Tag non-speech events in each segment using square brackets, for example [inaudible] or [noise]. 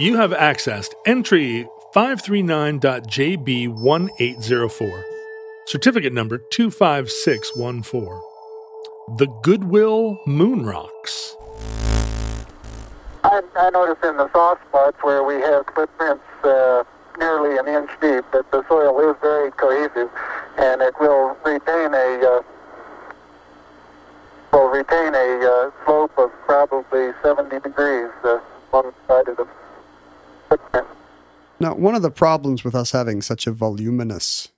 You have accessed entry 539.jb1804, certificate number 25614. The Goodwill Moon Rocks. I, I notice in the soft spots where we have footprints uh, nearly an inch deep that the soil is very cohesive and it will retain a uh, will retain a uh, slope of probably 70 degrees uh, one side of the. Now, one of the problems with us having such a voluminous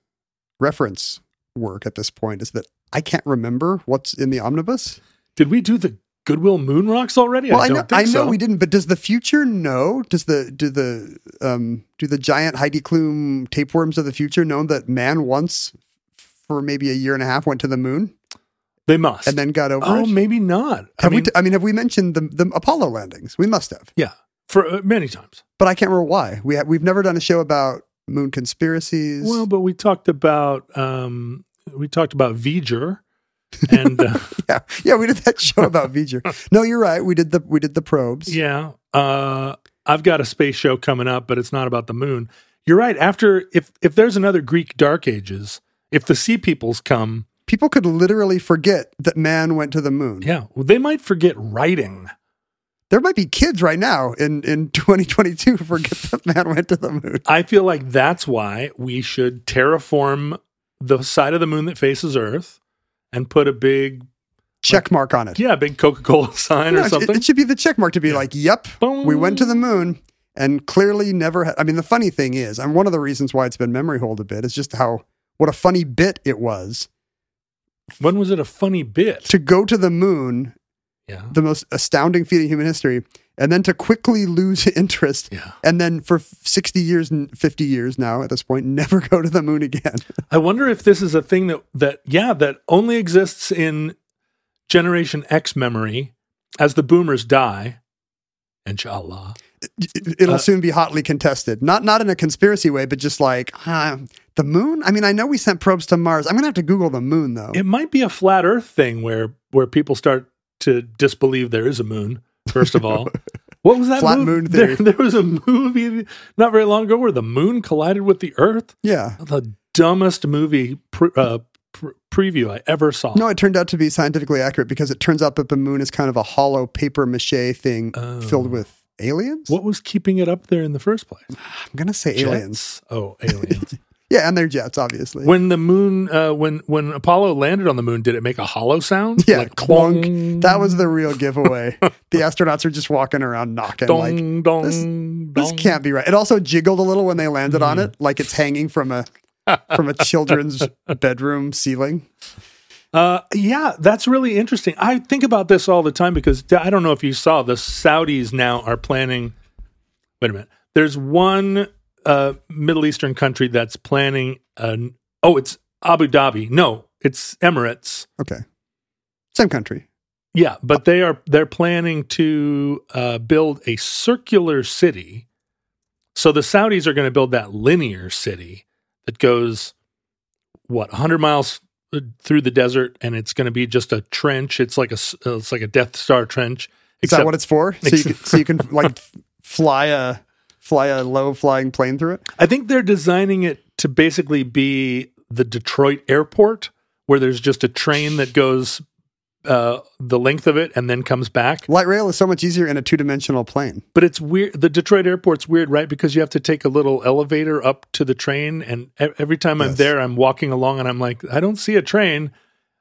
reference work at this point is that I can't remember what's in the omnibus. Did we do the Goodwill Moon Rocks already? Well, I I, know, think I know so. we didn't, but does the future know? Does the do the um do the giant Heidi Klum tapeworms of the future know that man once for maybe a year and a half went to the moon They must. and then got over oh, it? maybe not. I Have mean, we? T- I mean, have we mentioned the the Apollo landings? We must have, yeah, for uh, many times. but I can't remember why. We ha- we've never done a show about moon conspiracies. Well, but we talked about um, we talked about V'ger, and uh, [laughs] yeah, yeah, we did that show about V'ger. No, you're right. We did the we did the probes. yeah, uh, I've got a space show coming up, but it's not about the moon. You're right. After if if there's another Greek Dark Ages, if the Sea Peoples come, People could literally forget that man went to the moon. yeah, well, they might forget writing. There might be kids right now in in [laughs] 2022 who forget that man went to the moon. I feel like that's why we should terraform the side of the moon that faces Earth and put a big Check mark on it. yeah, big Coca-Cola [laughs] sign No, or something. It, should be the check mark to be like, "Yep, Boom. we went to the moon." And clearly never had. I mean, the funny thing is, and one of the reasons why it's been memory hold a bit is just how what a funny bit it was when was it a funny bit? to go to the moon yeah. the most astounding feat in human history, and then to quickly lose [laughs] interest, Yeah. and then for 60 years and 50 years now at this point, never [laughs] go to the moon again. [laughs] I wonder if this is a thing that that yeah that only exists in Generation X memory as the boomers die. Inshallah. It'll Uh, soon be hotly contested. Not not in a conspiracy way, but just like uh, the moon. I mean, I know we sent probes to Mars. I'm gonna have to Google the moon though. It might be a flat Earth thing where where people start to disbelieve there is a moon. First of all, [laughs] what was that Flat moon [laughs] There, theory. there was a movie not very long ago where the moon collided with the Earth. yeah. The dumbest movie pre- uh, pre- preview I ever saw. No, it turned out to be scientifically accurate because it turns out that the moon is kind of a hollow paper mache thing Oh. filled with aliens. What was keeping it up there in the first place? I'm gonna say aliens. Oh, aliens. [laughs] Yeah, and they're jets, obviously. when the moon, uh, when when Apollo landed on the moon, did it make a hollow sound? yeah, like clunk. That was the real giveaway. [laughs] the astronauts are just walking around knocking dong, like dong, this- this can't be right. It also jiggled a little when they landed Mm. on it, like it's hanging from a from a children's [laughs] bedroom ceiling. Uh, yeah, that's really interesting. I think about this all the time because I don't know if you saw the Saudis now are planning. Wait a minute. There's one uh, Middle Eastern country that's planning. An, oh, it's Abu Dhabi. No, it's Emirates. Okay, same country. Yeah, but they are they're planning to uh, build a circular city. So the Saudis are going to build that linear city that goes what 100 miles uh, through the desert, and it's going to be just a trench. It's like a uh, it's like a Death Star trench. Is that what it's for? So you can, so you can [laughs] like fly a fly a low flying plane through it. I think they're designing it to basically be the Detroit airport, where there's just a train that goes uh, the length of it and then comes back. Light rail is so much easier in a two dimensional plane. But it's weird. The Detroit airport's weird, right? Because you have to take a little elevator up to the train, and every time I'm there, I'm walking along, and I'm like, I don't see a train.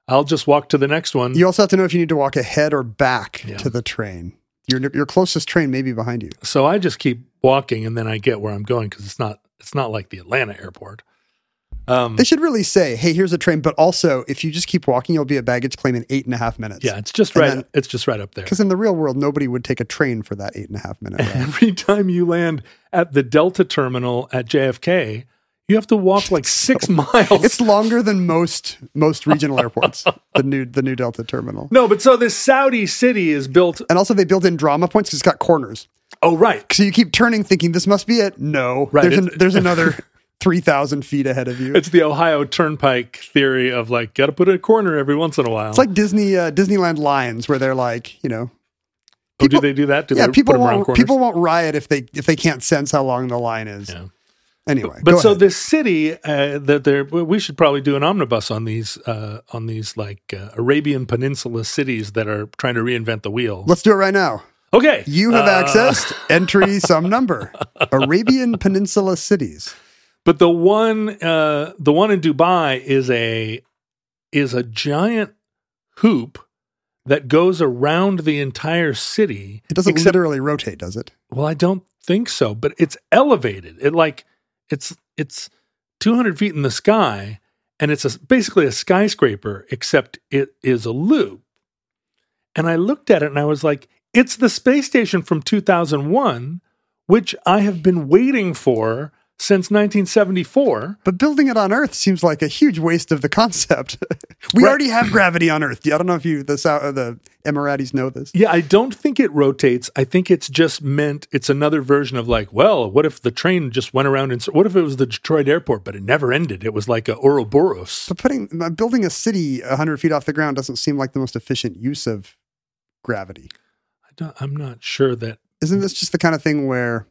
I'll just walk to the next one. You also have to know if you need to walk ahead or back Yeah. to the train. Your your closest train may be behind you. so I just keep walking, and then I get where I'm going because it's not it's not like the Atlanta airport. Um, They should really say, "Hey, here's a train," but also if you just keep walking, you'll be at baggage claim in eight and a half minutes. yeah, it's just And right. then- it's just right up there. because in the real world, nobody would take a train for that eight and a half minute [laughs] ride. Every time you land at the Delta terminal at JFK, you have to walk like [laughs] six miles. it's longer than most most regional [laughs] airports. The new the new Delta terminal, no, but so this Saudi city is built. and also they built in drama points because it's got corners. Oh, right. So you keep turning, thinking this must be it. No, Right, There's, an, there's [laughs] another three thousand feet ahead of you. It's the Ohio Turnpike theory of like, got to put in a corner every once in a while. It's like Disney uh, Disneyland lines where they're like, you know, oh, do they do that? Do yeah, people won't people won't riot if they if they can't sense how long the line is. Yeah. Anyway, But so ahead. this city uh, that they're, we should probably do an omnibus on these uh, on these like uh, Arabian Peninsula cities that are trying to reinvent the wheel. let's do it right now. Okay, You have Uh, accessed [laughs] entry some number Arabian Peninsula cities. But the one uh the one in Dubai is a is a giant hoop that goes around the entire city. It doesn't except- literally rotate, does it? Well, I don't think so, but it's elevated. It like it's it's 200 feet in the sky and it's a, basically a skyscraper except it is a loop. And I looked at it and I was like, it's the space station from 2001, which I have been waiting for since 1974. But building it on Earth seems like a huge waste of the concept. [laughs] we Right. already have gravity on Earth. I don't know if you the the Emiratis know this. Yeah, I don't think it rotates. I think it's just meant it's another version of like, well, what if the train just went around and what if it was the Detroit airport, but it never ended? It was like a Ouroboros. But putting uh, building a city hundred feet off the ground doesn't seem like the most efficient use of gravity. I don't, I'm not sure that. Isn't this just the kind of thing where?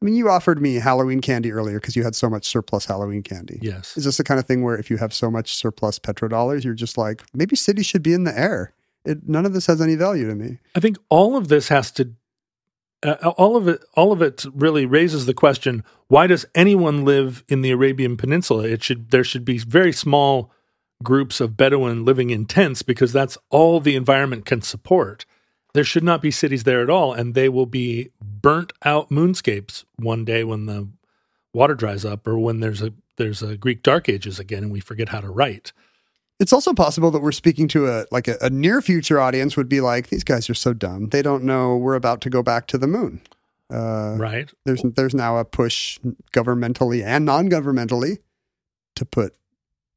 I mean, you offered me Halloween candy earlier because you had so much surplus Halloween candy. Yes, Is this the kind of thing where if you have so much surplus petrodollars, you're just like, maybe cities should be in the air? It, none of this has any value to me. I think all of this has to. Uh, all of it, all of it, really raises the question: Why does anyone live in the Arabian Peninsula? It should there should be very small groups of Bedouin living in tents because that's all the environment can support. There should not be cities there at all, and they will be burnt out moonscapes one day when the water dries up, or when there's a there's a Greek Dark Ages again, and we forget how to write. It's also possible that we're speaking to a like a, a near future audience would be like, these guys are so dumb. They don't know we're about to go back to the moon. Uh, right? There's there's now a push governmentally and non-governmentally to put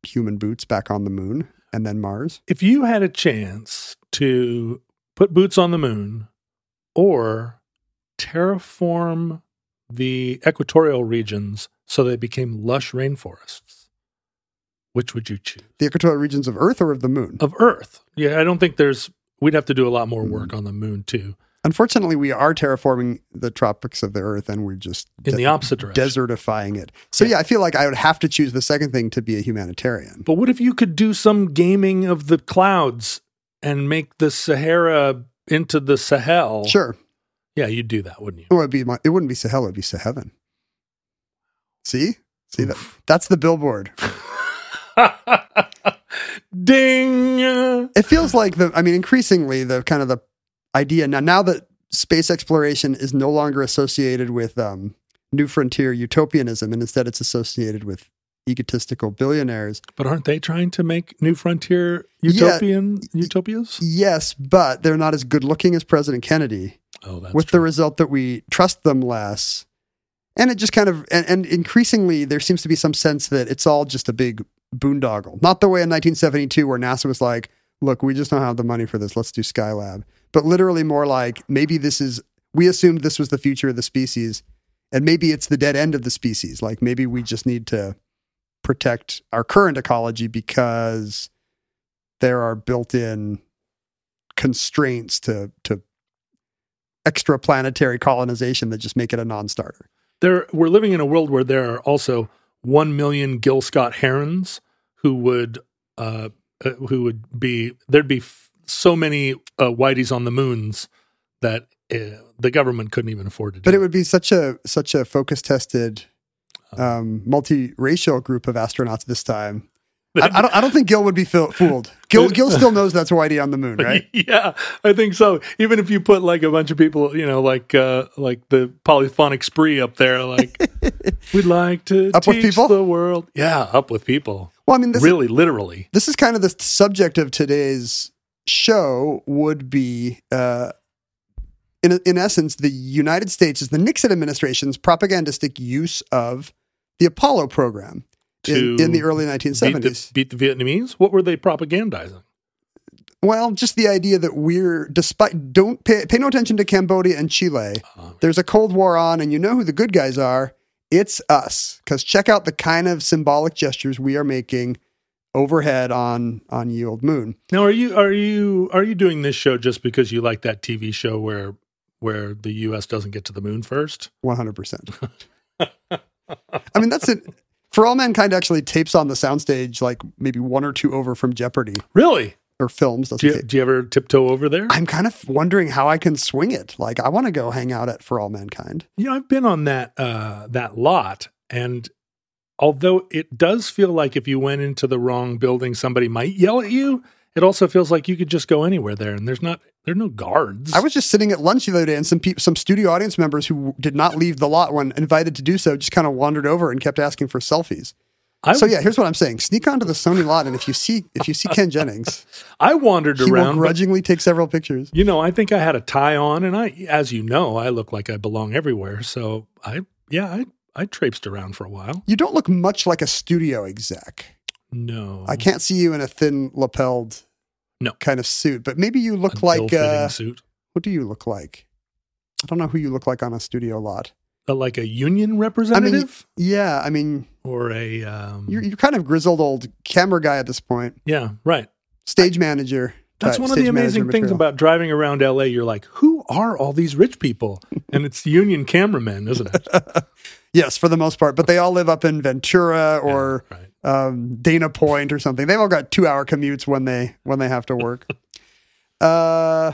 human boots back on the moon and then Mars. if you had a chance to put boots on the moon or terraform the equatorial regions so they became lush rainforests, which would you choose? The equatorial regions of Earth or of the moon. Of Earth. Yeah, I don't think there's, we'd have to do a lot more hmm. work on the moon too, Unfortunately, we are terraforming the tropics of the Earth, and we're just in de- the opposite direction. desertifying it. So yeah, I feel like I would have to choose the second thing to be a humanitarian. But what if you could do some gaming of the clouds and make the Sahara into the Sahel? Sure, Yeah, you'd do that, wouldn't you? it would be. My, it wouldn't be Sahel. It would be Saheaven. See, see that? That's the billboard. [laughs] Ding! It feels like the. I mean, increasingly the kind of the idea now. Now that space exploration is no longer associated with um, new frontier utopianism, and instead it's associated with egotistical billionaires. But aren't they trying to make new frontier Yeah. utopian utopias? Yes, but they're not as good looking as President Kennedy. Oh, that's with the result that we trust them less. And it just kind of, and, and increasingly, there seems to be some sense that it's all just a big boondoggle. Not the way in 1972 where NASA was like, look, we just don't have the money for this. Let's do Skylab. But literally more like, maybe this is, we assumed this was the future of the species. And maybe it's the dead end of the species. Like maybe we just need to protect our current ecology because there are built in constraints to, to extraplanetary colonization that just make it a non-starter. there we're living in a world where there are also one million Gil Scott-Herons who would uh, uh, who would be there'd be f- so many uh, whiteys on the moons that uh, the government couldn't even afford to do. But it would be such a such a focus tested, um, multiracial group of astronauts this time. I, I don't. I don't think Gil would be fooled. [laughs] Gil, Gil still knows that's Whitey on the moon, right? [laughs] yeah, I think so. Even if you put like a bunch of people, you know, like uh like the polyphonic spree up there, like [laughs] we'd like to Up with people? the world. Yeah, up with people. Well, I mean, this really, literally. this is kind of the subject of today's show. Would be, uh, in in essence, the United States is the Nixon administration's propagandistic use of the Apollo program in, in the early Beat 1970s. the, beat the Vietnamese. What were they propagandizing? Well, just the idea that we're despite don't pay, pay no attention to Cambodia and Chile. Oh, There's a Cold War on, and you know who the good guys are. It's us. Because check out the kind of symbolic gestures we are making overhead on on ye old moon. Now, are you are you are you doing this show just because you like that TV show where where the U.S. doesn't get to the moon first? One hundred percent. [laughs] I mean, that's it. For All Mankind actually tapes on the soundstage like maybe one or two over from Jeopardy Really? or films. Do you, do you ever tiptoe over there? I'm kind of wondering how I can swing it. Like, I want to go hang out at For All Mankind. You know, I've been on that uh, that lot, and although it does feel like if you went into the wrong building, somebody might yell at you. It also feels like you could just go anywhere there, and there's not there are no guards. I was just sitting at lunch the other day, and some peop some studio audience members who did not leave the lot when invited to do so just kind of wandered over and kept asking for selfies. I, so yeah, here's what I'm saying: sneak onto the Sony lot, and if you see if you see Ken [laughs] Jennings, I wandered he will around. but, grudgingly take several pictures. you know, I think I had a tie on, and I, as you know, I look like I belong everywhere. So I, yeah, I I traipsed around for a while. You don't look much like a studio exec. No, I can't see you in a thin lapelled, No. kind of suit, but maybe you look A like ill-fitting uh, suit, what do you look like? I don't know who you look like on a studio lot. Uh, like a union representative Yeah, I mean, or a um, you're you're kind of grizzled old camera guy at this point, yeah, right. stage manager. That's one of the amazing things material. about driving around LA. You're like, who are all these rich people? [laughs] And it's union cameramen, isn't it? [laughs] Yes, for the most part, but they all live up in Ventura or right. Um, Dana Point or something. They've all got two hour commutes when they when they have to work. [laughs] uh,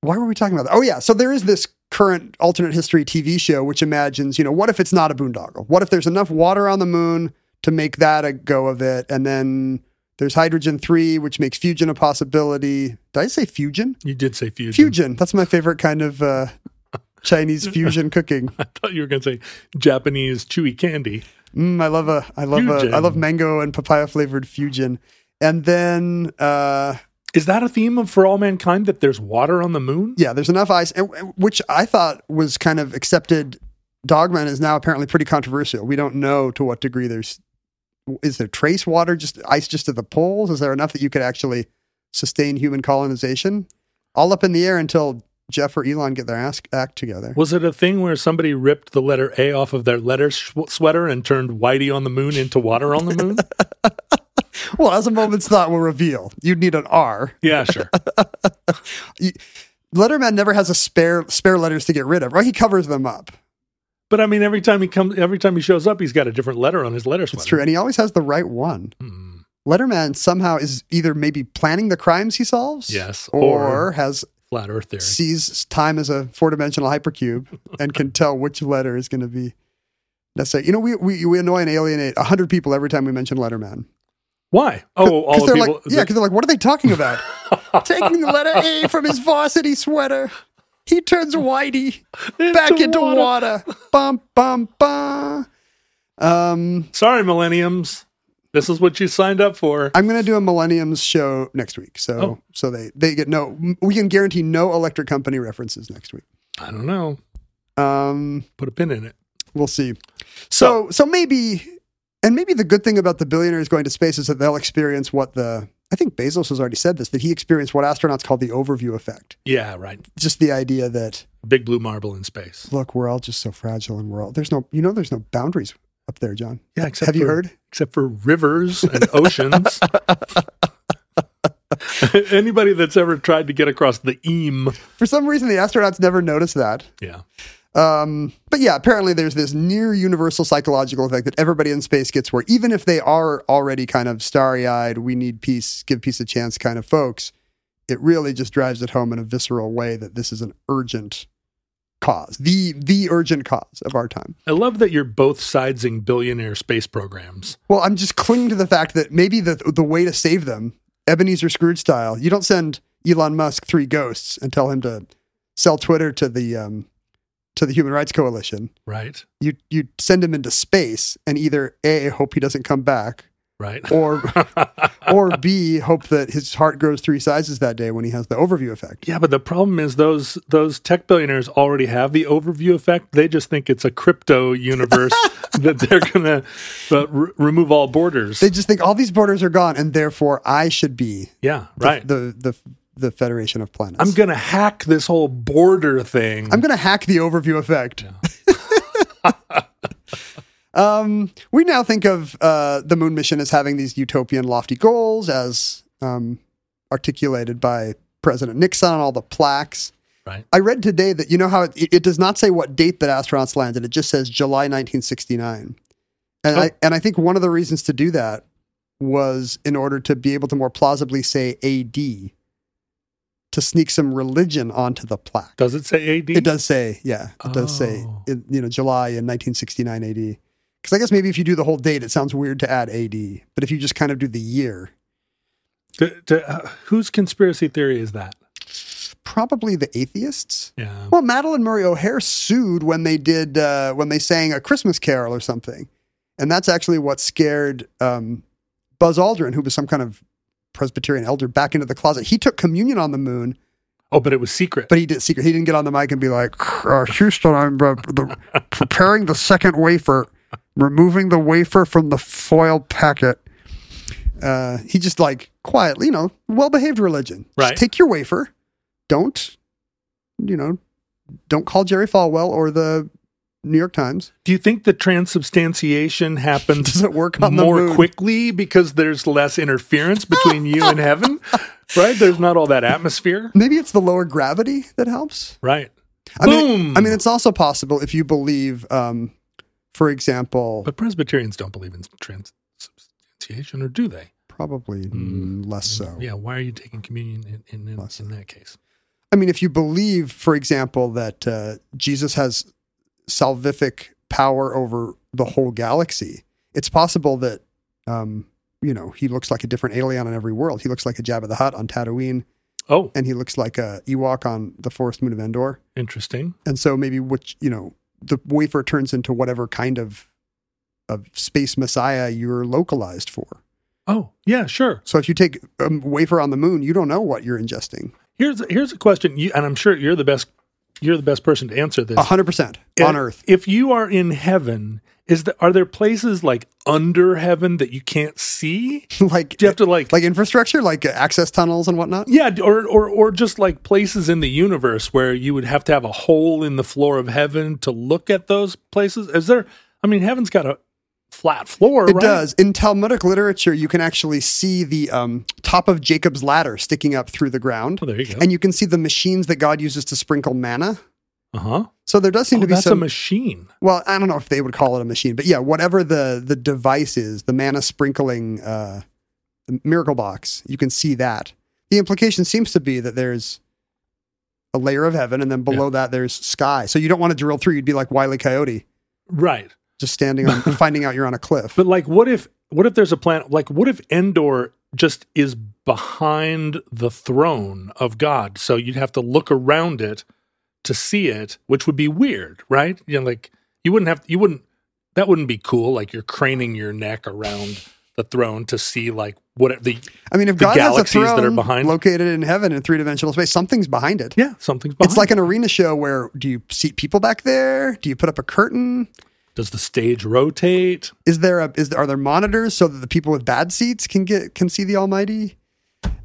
why were we talking about that? Oh yeah, so there is this current alternate history TV show which imagines, you know, what if it's not a boondoggle? What if there's enough water on the moon to make that a go of it, and then there's hydrogen three, which makes fusion a possibility. Did I say fusion? You did say fusion. Fusion. That's my favorite kind of uh, Chinese [laughs] fusion cooking. I thought you were going to say Japanese chewy candy. Mm, I love a, I love a, I love mango and papaya flavored fusion. And then, uh, Is that a theme of For All Mankind that there's water on the moon? yeah, there's enough ice, which I thought was kind of accepted. Dogman is now apparently pretty controversial. We don't know to what degree there's. Is there trace water, just ice just at the poles? Is there enough that you could actually sustain human colonization? All up in the air until Jeff or Elon get their ass, act together. Was it a thing where somebody ripped the letter A off of their letter sh- sweater and turned Whitey on the moon into water on the moon? [laughs] Well, as a moment's thought will reveal, you'd need an R. yeah, sure. [laughs] Letterman never has a spare spare letters to get rid of, right? He covers them up. But I mean, every time he comes, every time he shows up, he's got a different letter on his letter sweater. It's true, and he always has the right one. Hmm. Letterman somehow is either maybe planning the crimes he solves, Yes, or, or- has Flat Earth theory. sees time as a four dimensional hypercube and can [laughs] tell which letter is going to be necessary. You know, we we, we annoy and alienate hundred people every time we mention Letterman. Why? Oh, all the they're people. like, yeah, because they're like, what are they talking about? [laughs] Taking the letter A from his varsity sweater. He turns Whitey back into water. Bum bum bum. Um, Sorry, millenniums. This is what you signed up for. I'm going to do a Millenniums show next week, so Oh. so they they get no. We can guarantee no electric company references next week. I don't know. Um, Put a pin in it. we'll see. So so maybe, and maybe the good thing about the billionaires going to space is that they'll experience what the. I think Bezos has already said this that he experienced what astronauts call the overview effect. Yeah, right. Just the idea that Big blue marble in space. look, we're all just so fragile, and we're all there's no you know there's no boundaries up there, John. Yeah, except Have you heard? Except for rivers and oceans. [laughs] [laughs] Anybody that's ever tried to get across the Eam, For some reason, the astronauts never noticed that. yeah, Um, but yeah, apparently there's this near universal psychological effect that everybody in space gets where even if they are already kind of starry eyed, we need peace, give peace a chance kind of folks, it really just drives it home in a visceral way that this is an urgent cause, the the urgent cause of our time. I love that you're both sidesing billionaire space programs. Well, I'm just clinging to the fact that maybe the the way to save them, Ebenezer Scrooge style, you don't send Elon Musk three ghosts and tell him to sell Twitter to the um, to the Human Rights Coalition. Right. You you send him into space and either a hope he doesn't come back, Right. [laughs] or or b hope that his heart grows three sizes that day when he has the overview effect. Yeah, but the problem is those those tech billionaires already have the overview effect. They just think it's a crypto universe [laughs] that they're gonna uh, r- remove all borders. They just think all these borders are gone, and therefore I should be yeah, the, right. the the the Federation of Planets. I'm gonna hack this whole border thing. I'm going to hack the overview effect. Um, we now think of uh, the moon mission as having these utopian, lofty goals, as um, articulated by President Nixon on all the plaques. Right. I read today that you know how it, it does not say what date that astronauts landed; it just says July 1969. And Oh. I and I think one of the reasons to do that was in order to be able to more plausibly say AD to sneak some religion onto the plaque. Does it say AD? It does say, yeah, it does say, Oh. in, you know, July in 1969 AD. Because I guess maybe if you do the whole date, it sounds weird to add AD. But if you just kind of do the year, To- to- uh, whose conspiracy theory is that? probably the atheists. Yeah. Well, Madalyn Murray O'Hair sued when they did uh, when they sang a Christmas Carol or something, and that's actually what scared um, Buzz Aldrin, who was some kind of Presbyterian elder, back into the closet. He took communion on the moon, Oh, but it was secret. but he did secret. He didn't get on the mic and be like, uh, "Houston, I'm preparing the second wafer, removing the wafer from the foil packet." Uh, he just like quietly, you know, well-behaved religion. Just Right. take your wafer. Don't, you know, don't call Jerry Falwell or the New York Times. Do you think the transubstantiation happens Does it work on more quickly because there's less interference between you and heaven? [laughs] Right? There's not all that atmosphere. Maybe it's the lower gravity that helps. Right. I mean, Boom. I mean, it's also possible if you believe, um, for example, But Presbyterians don't believe in transubstantiation, or do they? probably mm, less so. Yeah. Why are you taking communion in, in, in, Less in that case? I mean, if you believe, for example, that uh, Jesus has salvific power over the whole galaxy, it's possible that, um, you know, he looks like a different alien on every world. He looks like a Jabba the Hutt on Tatooine, Oh, and he looks like a Ewok on the forest moon of Endor. interesting. And so maybe which, you know, the wafer turns into whatever kind of of space messiah you're localized for. Oh, yeah, sure. So if you take a wafer on the moon, you don't know what you're ingesting. Here's here's a question, you, and I'm sure you're the best. You're the best person to answer this. A hundred percent on If- Earth. If you are in heaven, is the, are there places like under heaven that you can't see? [laughs] like Do you have to like, like infrastructure, like access tunnels and whatnot. yeah, or or or just like places in the universe where you would have to have a hole in the floor of heaven to look at those places? Is there? I mean, heaven's got a flat floor, It right? does. In Talmudic literature, you can actually see the um, top of Jacob's ladder sticking up through the ground, Oh, there you go. and you can see the machines that God uses to sprinkle manna. Uh huh. So there does seem Oh, to be that's a some. machine. well, I don't know if they would call it a machine, but yeah, whatever the the device is, the mana sprinkling uh, miracle box, you can see that. The implication seems to be that there's a layer of heaven, and then below that there's sky. So you don't want to drill through. You'd be like Wiley Coyote, Right. just standing on, [laughs] finding out you're on a cliff. But like, what if what if there's a planet? Like, what if Endor just is behind the throne of God? So you'd have to look around it to see it, which would be weird, right? You know, like you wouldn't have you wouldn't that wouldn't be cool. Like you're craning your neck around the throne to see like what the I mean, if the God has a galaxies throne that are behind- located in heaven in three dimensional space, something's behind it. yeah something's behind. It. It's like an arena show where do you seat people back there? Do you put up a curtain? does the stage rotate? Is there a is there, are there monitors so that the people with bad seats can get can see the Almighty?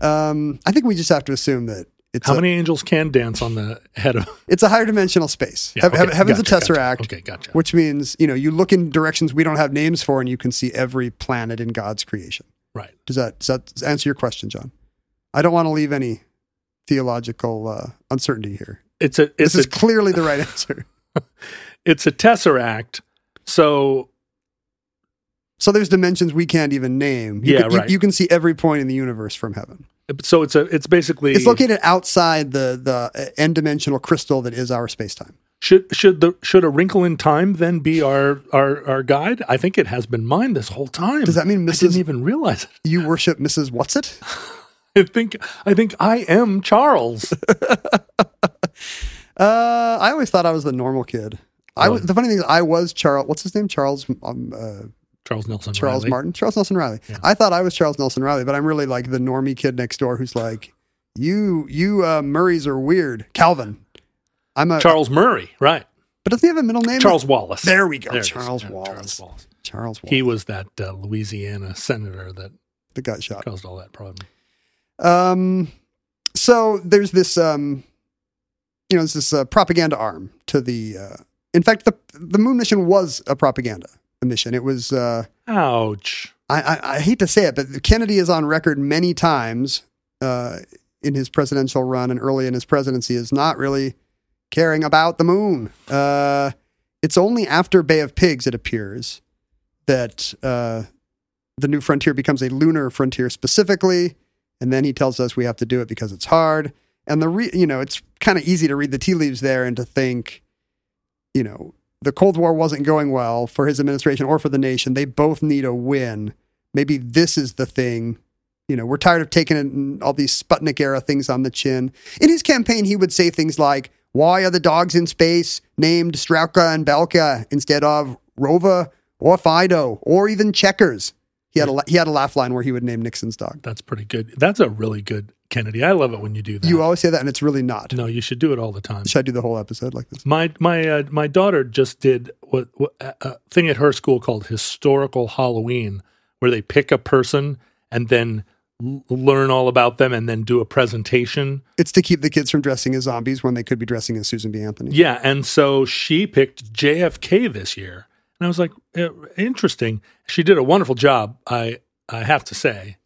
Um, I think we just have to assume that it's How a, many angels can dance on the head of? [laughs] it's a higher dimensional space. Yeah, okay, Heaven's gotcha, a gotcha. tesseract, Okay, gotcha. which means you know you look in directions we don't have names for, and you can see every planet in God's creation. Right. Does that does that answer your question, John? I don't want to leave any theological uh, uncertainty here. It's a it's This is a clearly the right [laughs] answer. it's a tesseract. So So there's dimensions we can't even name. You Yeah, can, you- You, can see every point in the universe from heaven. So it's a it's basically It's located outside the the n dimensional crystal that is our space time. should should the should a wrinkle in time then be our our our guide? I think it has been mine this whole time. Does that mean I didn't even realize it. You worship Mrs. Whatsit? [laughs] I think I think I am Charles. [laughs] Uh, I always thought I was the normal kid. I Oh. was, the funny thing is, I was Charles. What's his name? Charles. Um, uh, Charles Nelson. Charles Reilly. Martin. Charles Nelson Reilly. I thought I was Charles Nelson Reilly, but I'm really like the normie kid next door who's like, you, you uh, Murrys are weird. Calvin. I'm a. Charles Murray, right? But doesn't he have a middle name? Charles Wallace. There we go. There. Charles Yeah, Wallace. Charles Wallace. Charles Wallace. He was that uh, Louisiana senator that that got shot. caused all that problem. Um, so there's this, um, you know, there's this uh, propaganda arm to the. Uh, in fact, the the moon mission was a propaganda mission. It was. Uh, Ouch. I, I, I hate to say it, but Kennedy is on record many times uh, in his presidential run and early in his presidency is not really caring about the moon. Uh, it's only after Bay of Pigs, it appears, that uh, the new frontier becomes a lunar frontier specifically, and then he tells us we have to do it because it's hard. And the re- you know it's kind of easy to read the tea leaves there and to think, you know, the Cold War wasn't going well for his administration or for the nation. They both need a win. Maybe this is the thing. You know, we're tired of taking all these Sputnik era things on the chin. In his campaign, he would say things like, Why are the dogs in space named Strelka and Belka instead of Rova or Fido or even Checkers? He had a, he had a laugh line where he would name Nixon's dog. That's pretty good. That's a really good Kennedy. I love it when you do that. You always say that, and it's really not. no, you should do it all the time. Should I do the whole episode like this? My my uh, my daughter just did what, what a thing at her school called historical Halloween, where they pick a person and then l- learn all about them and then do a presentation. It's to keep the kids from dressing as zombies when they could be dressing as Susan B. Anthony. Yeah, and so she picked JFK this year, and I was like, eh, interesting. She did a wonderful job. I I have to say,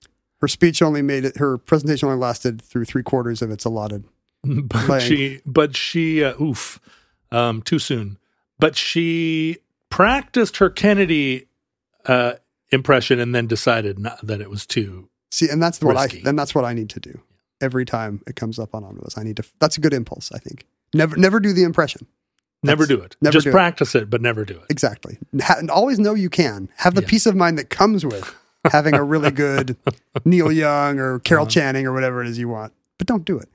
Her speech only made it. Her presentation only lasted through three quarters of its allotted. [laughs] but Like- she but she uh, oof, um, too soon. But she practiced her Kennedy uh, impression and then decided not, that it was too. See, and that's what Risky. I and that's what I need to do every time it comes up on Omnibus. I need to. That's a good impulse. I think. Never, never do the impression. Never do it. never Just do it. practice it. but never do it. Exactly. Ha- and always know you can have the Yeah. peace of mind that comes with having a really [laughs] good Neil Young or Uh-huh. Carol Channing or whatever it is you want. But don't do it.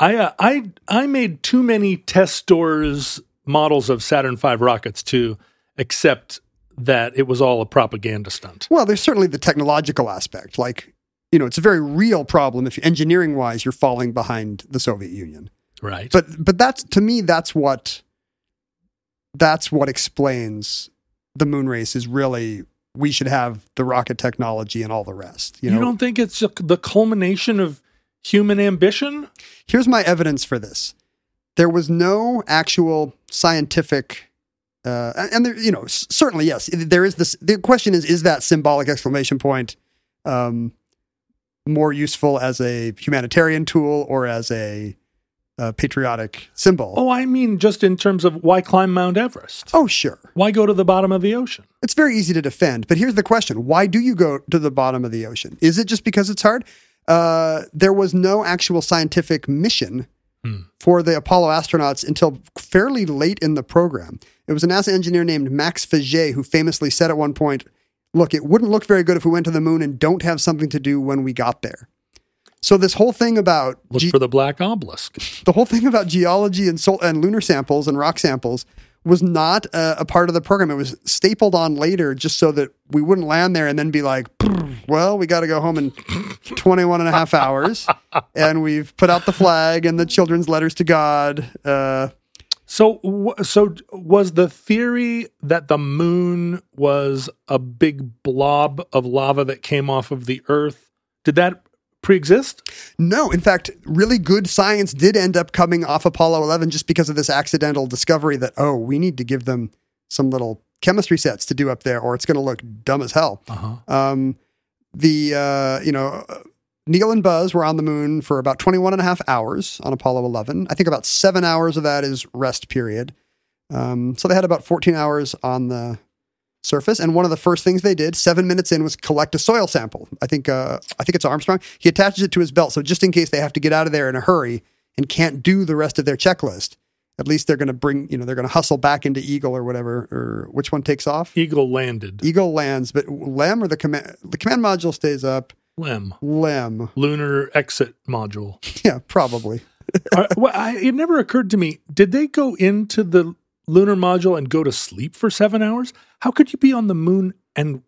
I uh, I I made too many test stores models of Saturn V rockets to accept that it was all a propaganda stunt. Well, there's certainly the technological aspect. Like, you know, it's a very real problem if engineering wise you're falling behind the Soviet Union. Right. But but that's to me that's what that's what explains the moon race is really we should have the rocket technology and all the rest. You you, don't think it's the culmination of human ambition? here's my evidence for this. There was no actual scientific, uh, and- there, you know, certainly yes, there is this. The question is, is that symbolic exclamation point um, more useful as a humanitarian tool or as a, uh patriotic symbol? Oh, I mean, just in terms of why climb Mount Everest? oh, sure. Why go to the bottom of the ocean? It's very easy to defend, but here's the question: Why do you go to the bottom of the ocean? Is it just because it's hard? Uh, there was no actual scientific mission for the Apollo astronauts until fairly late in the program. It was a NASA engineer named Max Faget who famously said at one point, "Look, it wouldn't look very good if we went to the moon and don't have something to do when we got there." So this whole thing about Look ge- for the black obelisk. [laughs] the whole thing about geology and sol- and lunar samples and rock samples was not a, a part of the program. It was stapled on later just so that we wouldn't land there and then be like, well, we got to go home in [laughs] 21 and a half hours. and we've put out the flag and the children's letters to God. Uh, So, so was the theory that the moon was a big blob of lava that came off of the Earth? Did that pre-exist? no, in fact, really good science did end up coming off Apollo 11 just because of this accidental discovery that, oh, we need to give them some little chemistry sets to do up there or it's going to look dumb as hell. Uh-huh. Um, the uh, you know Neil and Buzz were on the moon for about 21 and a half hours on Apollo 11. I think about seven hours of that is rest period. Um, so they had about 14 hours on the surface, and one of the first things they did, seven minutes in, was collect a soil sample. I think uh, I think it's Armstrong. He attaches it to his belt, so just in case they have to get out of there in a hurry and can't do the rest of their checklist, at least they're going to bring, you know, they're going to hustle back into Eagle or whatever, or which one takes off? Eagle landed. Eagle lands, but Lem or the command the command module stays up. Lem. Lem, Lunar exit module. [laughs] yeah, probably. [laughs] Well, I, it never occurred to me. Did they go into the lunar module and go to sleep for seven hours? How could you be on the moon and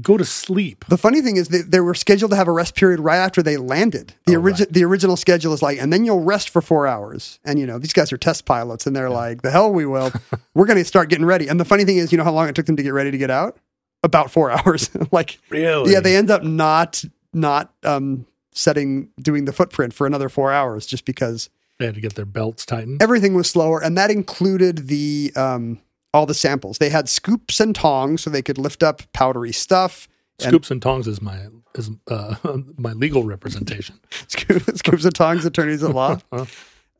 go to sleep? The funny thing is they, they were scheduled to have a rest period right after they landed. The Oh, origi- right. the original schedule is like, and then you'll rest for four hours. And you know these guys are test pilots, and they're like, the hell we will. [laughs] we're going to start getting ready. And the funny thing is, you know how long it took them to get ready to get out? About four [laughs] hours. [laughs] like, Really? yeah, they end up not not um, setting doing the footprint for another four hours just because They had to get their belts tightened. everything was slower, and that included the um, all the samples. They had scoops and tongs so they could lift up powdery stuff. Scoops and tongs is my is uh, [laughs] my legal representation. [laughs] Scoops and tongs, attorneys at law. [laughs]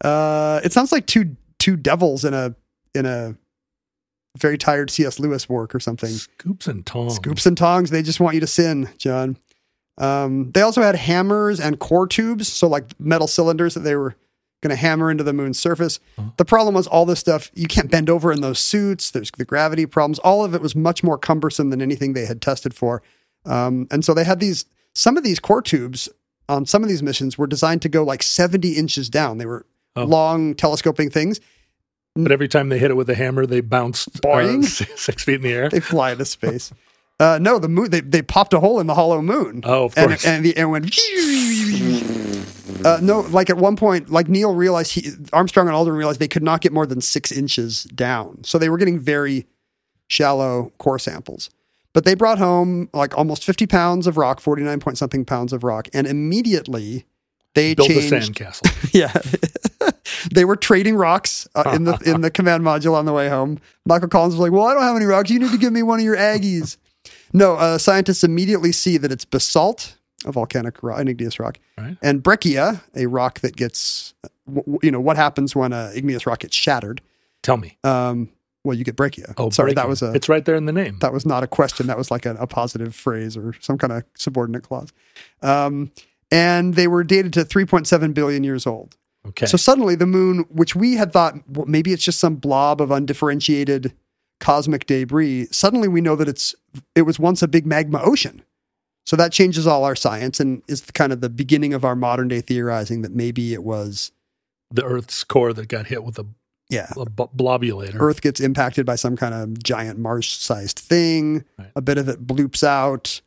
Uh, it sounds like two two devils in a in a very tired C.S. Lewis work or something. Scoops and tongs. Scoops and tongs, they just want you to sin, John. Um, they also had hammers and core tubes, so like metal cylinders that they were going to hammer into the moon's surface. The problem was all this stuff, you can't bend over in those suits. There's the gravity problems. All of it was much more cumbersome than anything they had tested for. Um, and so they had these, some of these core tubes on some of these missions were designed to go like 70 inches down. They were Oh. long telescoping things. But every time they hit it with a hammer, they bounced uh, Boing. six, [laughs] six feet in the air. They fly into space. [laughs] Uh, no, the moon. They, they popped a hole in the hollow moon. Oh, of and, course. and the and went. [laughs] Uh, no, like at one point, like Neil realized he Armstrong and Aldrin realized they could not get more than six inches down, so they were getting very shallow core samples. But they brought home like almost fifty pounds of rock, forty nine point something pounds of rock, and immediately they Built a sandcastle. [laughs] Yeah, [laughs] they were trading rocks uh, in the in the command module on the way home. Michael Collins was like, "Well, I don't have any rocks. You need to give me one of your Aggies." No, uh, scientists immediately see that it's basalt, a volcanic rock, an igneous rock, Right. and breccia, a rock that gets, you know, what happens when a igneous rock gets shattered? Tell me. Um, well, you get breccia. Oh, sorry, that was a It's right there in the name. that was not a question. That was like a, a positive phrase or some kind of subordinate clause. Um, and they were dated to 3.7 billion years old. Okay. So suddenly the moon, which we had thought well, maybe it's just some blob of undifferentiated cosmic debris, suddenly we know that it's it was once a big magma ocean. So that changes all our science and is kind of the beginning of our modern day theorizing that maybe it was the Earth's core that got hit with a, yeah, a b- blobulator. Earth gets impacted by some kind of giant Mars-sized thing. Right. A bit of it bloops out,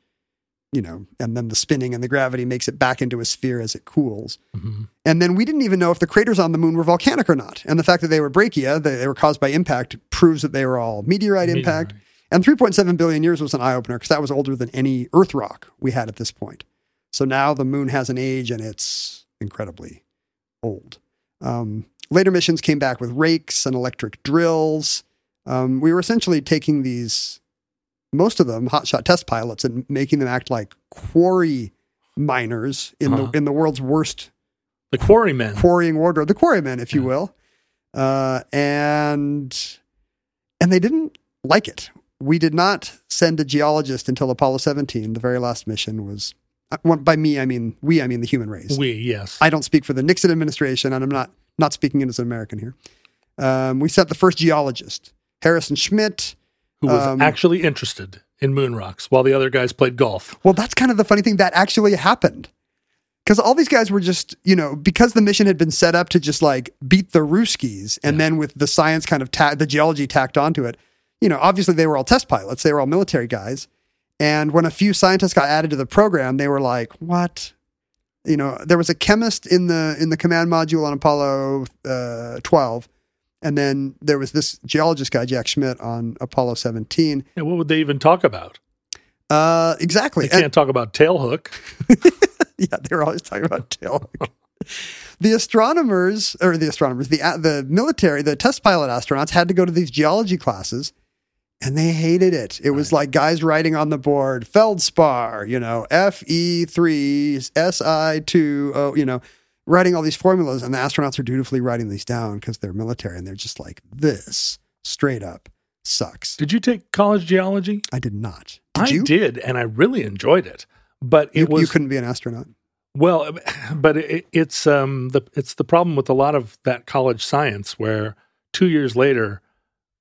you know, and then the spinning and the gravity makes it back into a sphere as it cools. Mhm. And then we didn't even know if the craters on the moon were volcanic or not. And the fact that they were breccia, they, they were caused by impact, proves that they were all meteorite, impact. And 3.7 billion years was an eye opener because that was older than any Earth rock we had at this point. So now the moon has an age and it's incredibly old. Um, later missions came back with rakes and electric drills. Um, we were essentially taking these, most of them, hotshot test pilots, and making them act like quarry miners in Uh-huh. the in the world's worst The quarrymen. quarrying wardrobe, the quarrymen, if you Yeah. will. Uh, and and they didn't like it. We did not send a geologist until Apollo 17. The very last mission was uh, by me. I mean we. I mean the human race. we, yes. I don't speak for the Nixon administration, and I'm not not speaking as an American here. Um, we sent the first geologist, Harrison Schmitt. Who was um, actually interested in moon rocks while the other guys played golf. Well, that's kind of the funny thing that actually happened. Because all these guys were just, you know, because the mission had been set up to just like beat the Ruskies, and then with the science kind of ta- the geology tacked onto it, you know, obviously they were all test pilots, they were all military guys, and when a few scientists got added to the program, they were like, "What?" You know, there was a chemist in the in the command module on Apollo uh, 12, and then there was this geologist guy, Jack Schmitt, on Apollo 17. Yeah, what would they even talk about? Uh, exactly. They can't talk about tailhook. [laughs] [laughs] yeah, they were always talking about tailhook. the astronomers, or the astronomers, the the military, the test pilot astronauts had to go to these geology classes, and they hated it. It was like guys writing on the board, feldspar, you know, Fe three, Si two, oh, you know, writing all these formulas, and the astronauts are dutifully writing these down because they're military, and they're just like, this straight up sucks. Did you take college geology? I did not. Did I you? did, and I really enjoyed it. But it You, was you couldn't be an astronaut. Well, [laughs] but it, it's um the it's the problem with a lot of that college science where two years later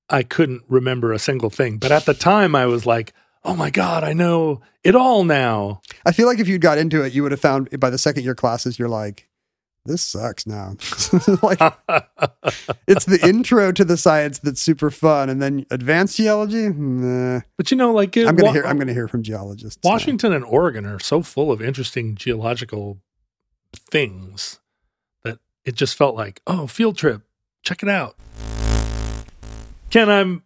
I couldn't remember a single thing. But at the time I was like, oh my god, I know it all now. I feel like if you'd got into it, you would have found by the second year classes, you're like, this sucks now. [laughs] like it's the intro to the science that's super fun, and then advanced geology. Nah. But you know, like it, I'm gonna Wa- hear. I'm gonna hear from geologists. now. Washington and Oregon are so full of interesting geological things that it just felt like, oh, field trip, check it out. Ken, I'm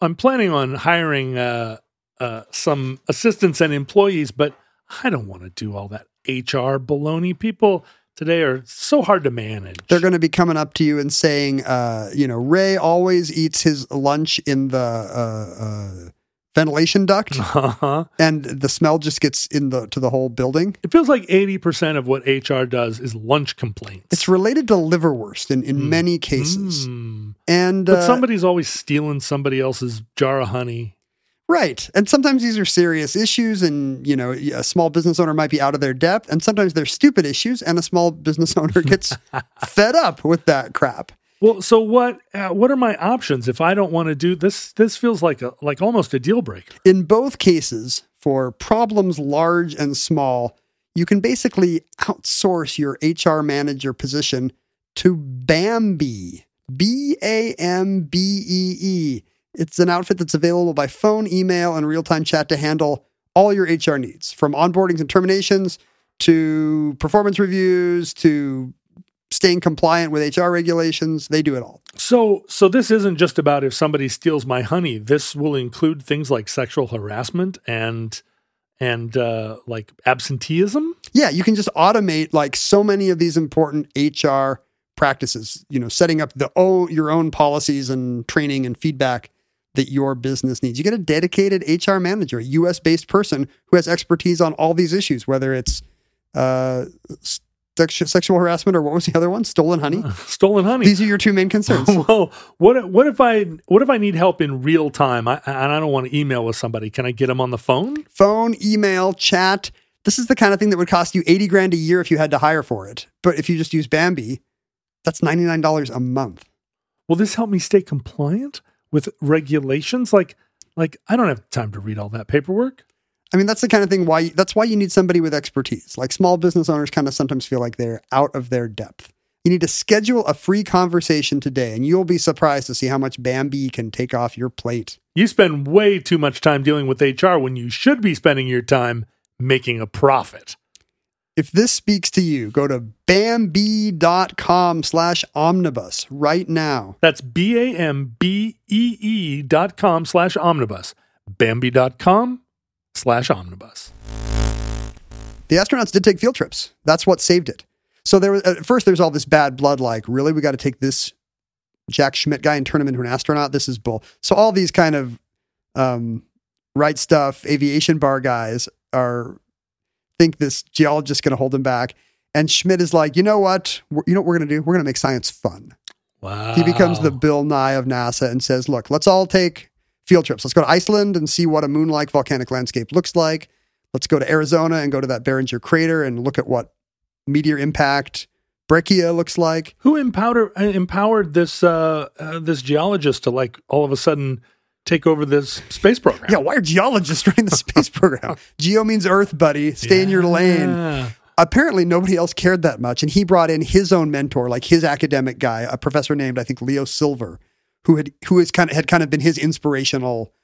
I'm planning on hiring uh, uh, some assistants and employees, but I don't want to do all that HR baloney. People today are so hard to manage. They're going to be coming up to you and saying, uh, you know, Ray always eats his lunch in the uh, uh, ventilation duct, uh-huh. and the smell just gets in the to the whole building. It feels like eighty percent of what HR does is lunch complaints. It's related to liverwurst in, in many cases, Mm. and But uh, somebody's always stealing somebody else's jar of honey. Right. And sometimes these are serious issues, and, you know, a small business owner might be out of their depth, and sometimes they're stupid issues, and a small business [laughs] owner gets [laughs] fed up with that crap. Well, so what? Uh, what are my options if I don't want to do this? This feels like a like almost a deal breaker. In both cases, for problems large and small, you can basically outsource your HR manager position to Bambee. B A M B E E. It's an outfit that's available by phone, email, and real time chat to handle all your HR needs from onboardings and terminations to performance reviews to staying compliant with HR regulations. They do it all. So, so this isn't just about if somebody steals my honey. This will include things like sexual harassment and and uh, like absenteeism. Yeah, you can just automate like so many of these important HR practices, you know, setting up the own, your own policies and training and feedback that your business needs. You get a dedicated HR manager, a US based person who has expertise on all these issues, whether it's uh, sexual harassment or what was the other one? Stolen honey. [laughs] Stolen honey. These are your two main concerns. [laughs] well, what if- what if I what if I need help in real time? I, and I don't want to email with somebody. Can I get them on the phone? Phone, email, chat. This is the kind of thing that would cost you 80 grand a year if you had to hire for it. But if you just use Bambee, that's $99 a month. Will this help me stay compliant with regulations? Like like I don't have time to read all that paperwork. I mean, that's the kind of thing why that's why you need somebody with expertise. Like small business owners kind of sometimes feel like they're out of their depth. You need to schedule a free conversation today, and you'll be surprised to see how much Bambee can take off your plate. You spend way too much time dealing with HR when you should be spending your time making a profit. If this speaks to you, go to bambee.com slash omnibus right now. That's B A M B E E dot com slash omnibus. Bambee dot com slash omnibus. The astronauts did take field trips. That's what saved it. So there was at first there's all this bad blood, like, really, we got to take this Jack Schmitt guy and turn him into an astronaut. This is bull. So all these kind of um, right stuff, aviation bar guys are think this geologist is going to hold him back. And Schmitt is like, you know what? We're, you know what we're going to do? We're going to make science fun. Wow. He becomes the Bill Nye of NASA and says, look, let's all take field trips. Let's go to Iceland and see what a moon like volcanic landscape looks like. Let's go to Arizona and go to that Barringer crater and look at what meteor impact breccia looks like. Who empowered uh, empowered this uh, uh, this geologist to like all of a sudden take over this space program? Yeah, why are geologists [laughs] running the space program? Geo means Earth, buddy. Stay in your lane. Apparently, nobody else cared that much. And he brought in his own mentor, like his academic guy, a professor named, I think, Leo Silver, who had who is kind of had kind of been his inspirational,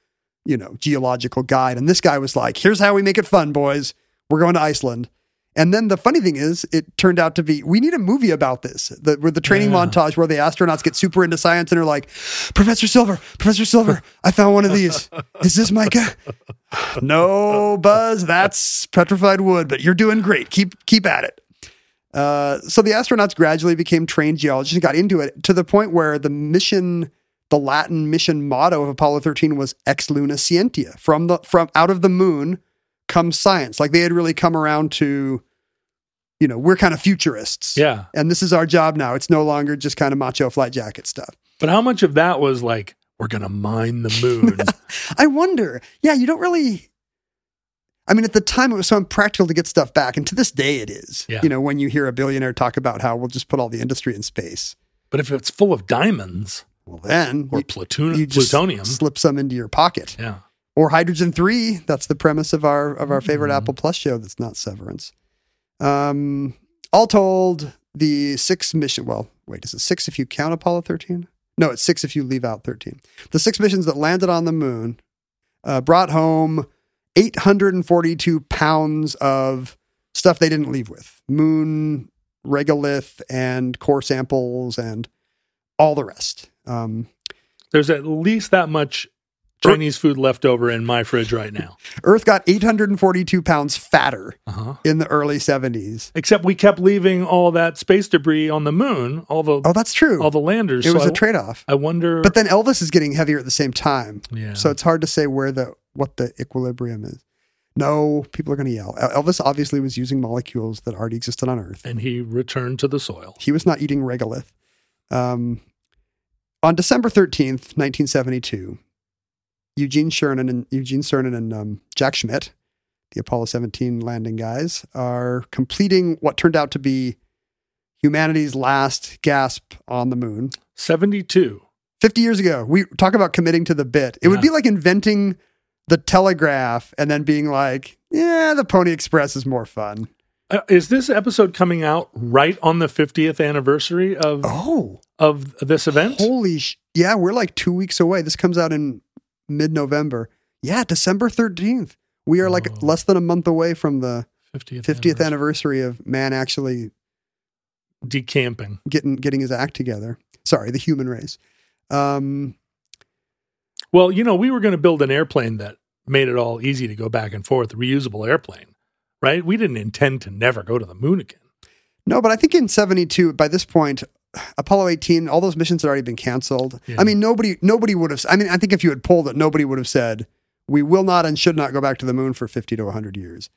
you know, geological guide. And this guy was like, here's how we make it fun, boys. We're going to Iceland. And then the funny thing is, it turned out to be we need a movie about this. The, with the training Yeah. montage where the astronauts get super into science and are like, Professor Silver, Professor Silver, I found one of these. Is this mica? [sighs] no, Buzz, that's petrified wood, but you're doing great. Keep keep at it. Uh, so the astronauts gradually became trained geologists and got into it to the point where the mission, the Latin mission motto of Apollo 13 was "Ex Luna Scientia." From the from out of the moon comes science. Like they had really come around to, you know, we're kind of futurists. Yeah. And this is our job now. It's no longer just kind of macho flight jacket stuff. But how much of that was like We're going to mine the moon. [laughs] I wonder. Yeah, you don't really. I mean, at the time, it was so impractical to get stuff back, and to this day, it is. Yeah. You know, when you hear a billionaire talk about how we'll just put all the industry in space, but if it's full of diamonds well, then or you, platoon- you just plutonium, slip some into your pocket, yeah. Or hydrogen three. That's the premise of our of our favorite Mhm. Apple Plus show. That's not Severance. Um, all told, the six mission. Well, wait, is it six if you count Apollo thirteen? No, it's six if you leave out thirteen. The six missions that landed on the moon uh, brought home 842 pounds of stuff they didn't leave with moon regolith and core samples and all the rest. Um, There's at least that much Chinese food left over in my fridge right now. Earth got 842 pounds fatter Uh-huh. in the early 70s. Except we kept leaving all that space debris on the moon, all the Oh, that's true. all the landers. it So was I- a trade off. I wonder. But then Elvis is getting heavier at the same time. yeah. So it's hard to say where the what the equilibrium is. No, people are going to yell. Elvis obviously was using molecules that already existed on Earth. and he returned to the soil. He was not eating regolith. Um, on December 13th, 1972, Eugene Cernan and Eugene Cernan and um, Jack Schmitt, the Apollo 17 landing guys, are completing what turned out to be humanity's last gasp on the moon. 72. 50 years ago, we talk about committing to the bit. It would be like inventing the telegraph and then being like, yeah, the Pony Express is more fun. Uh, is this episode coming out right on the 50th anniversary of Oh, of this event? holy sh! Yeah, we're like two weeks away. This comes out in mid November. Yeah, December 13th. We are like Oh. less than a month away from the 50th, 50th anniversary of man actually Decamping. getting getting his act together. Sorry, the human race. Um, Well, you know, we were going to build an airplane that made it all easy to go back and forth, reusable airplane, right? We didn't intend to never go to the moon again. No, but I think in 72, by this point, Apollo 18, all those missions had already been canceled. Yeah. I mean, nobody nobody would have I mean, I think if you had polled it, nobody would have said, we will not and should not go back to the moon for 50 to 100 years.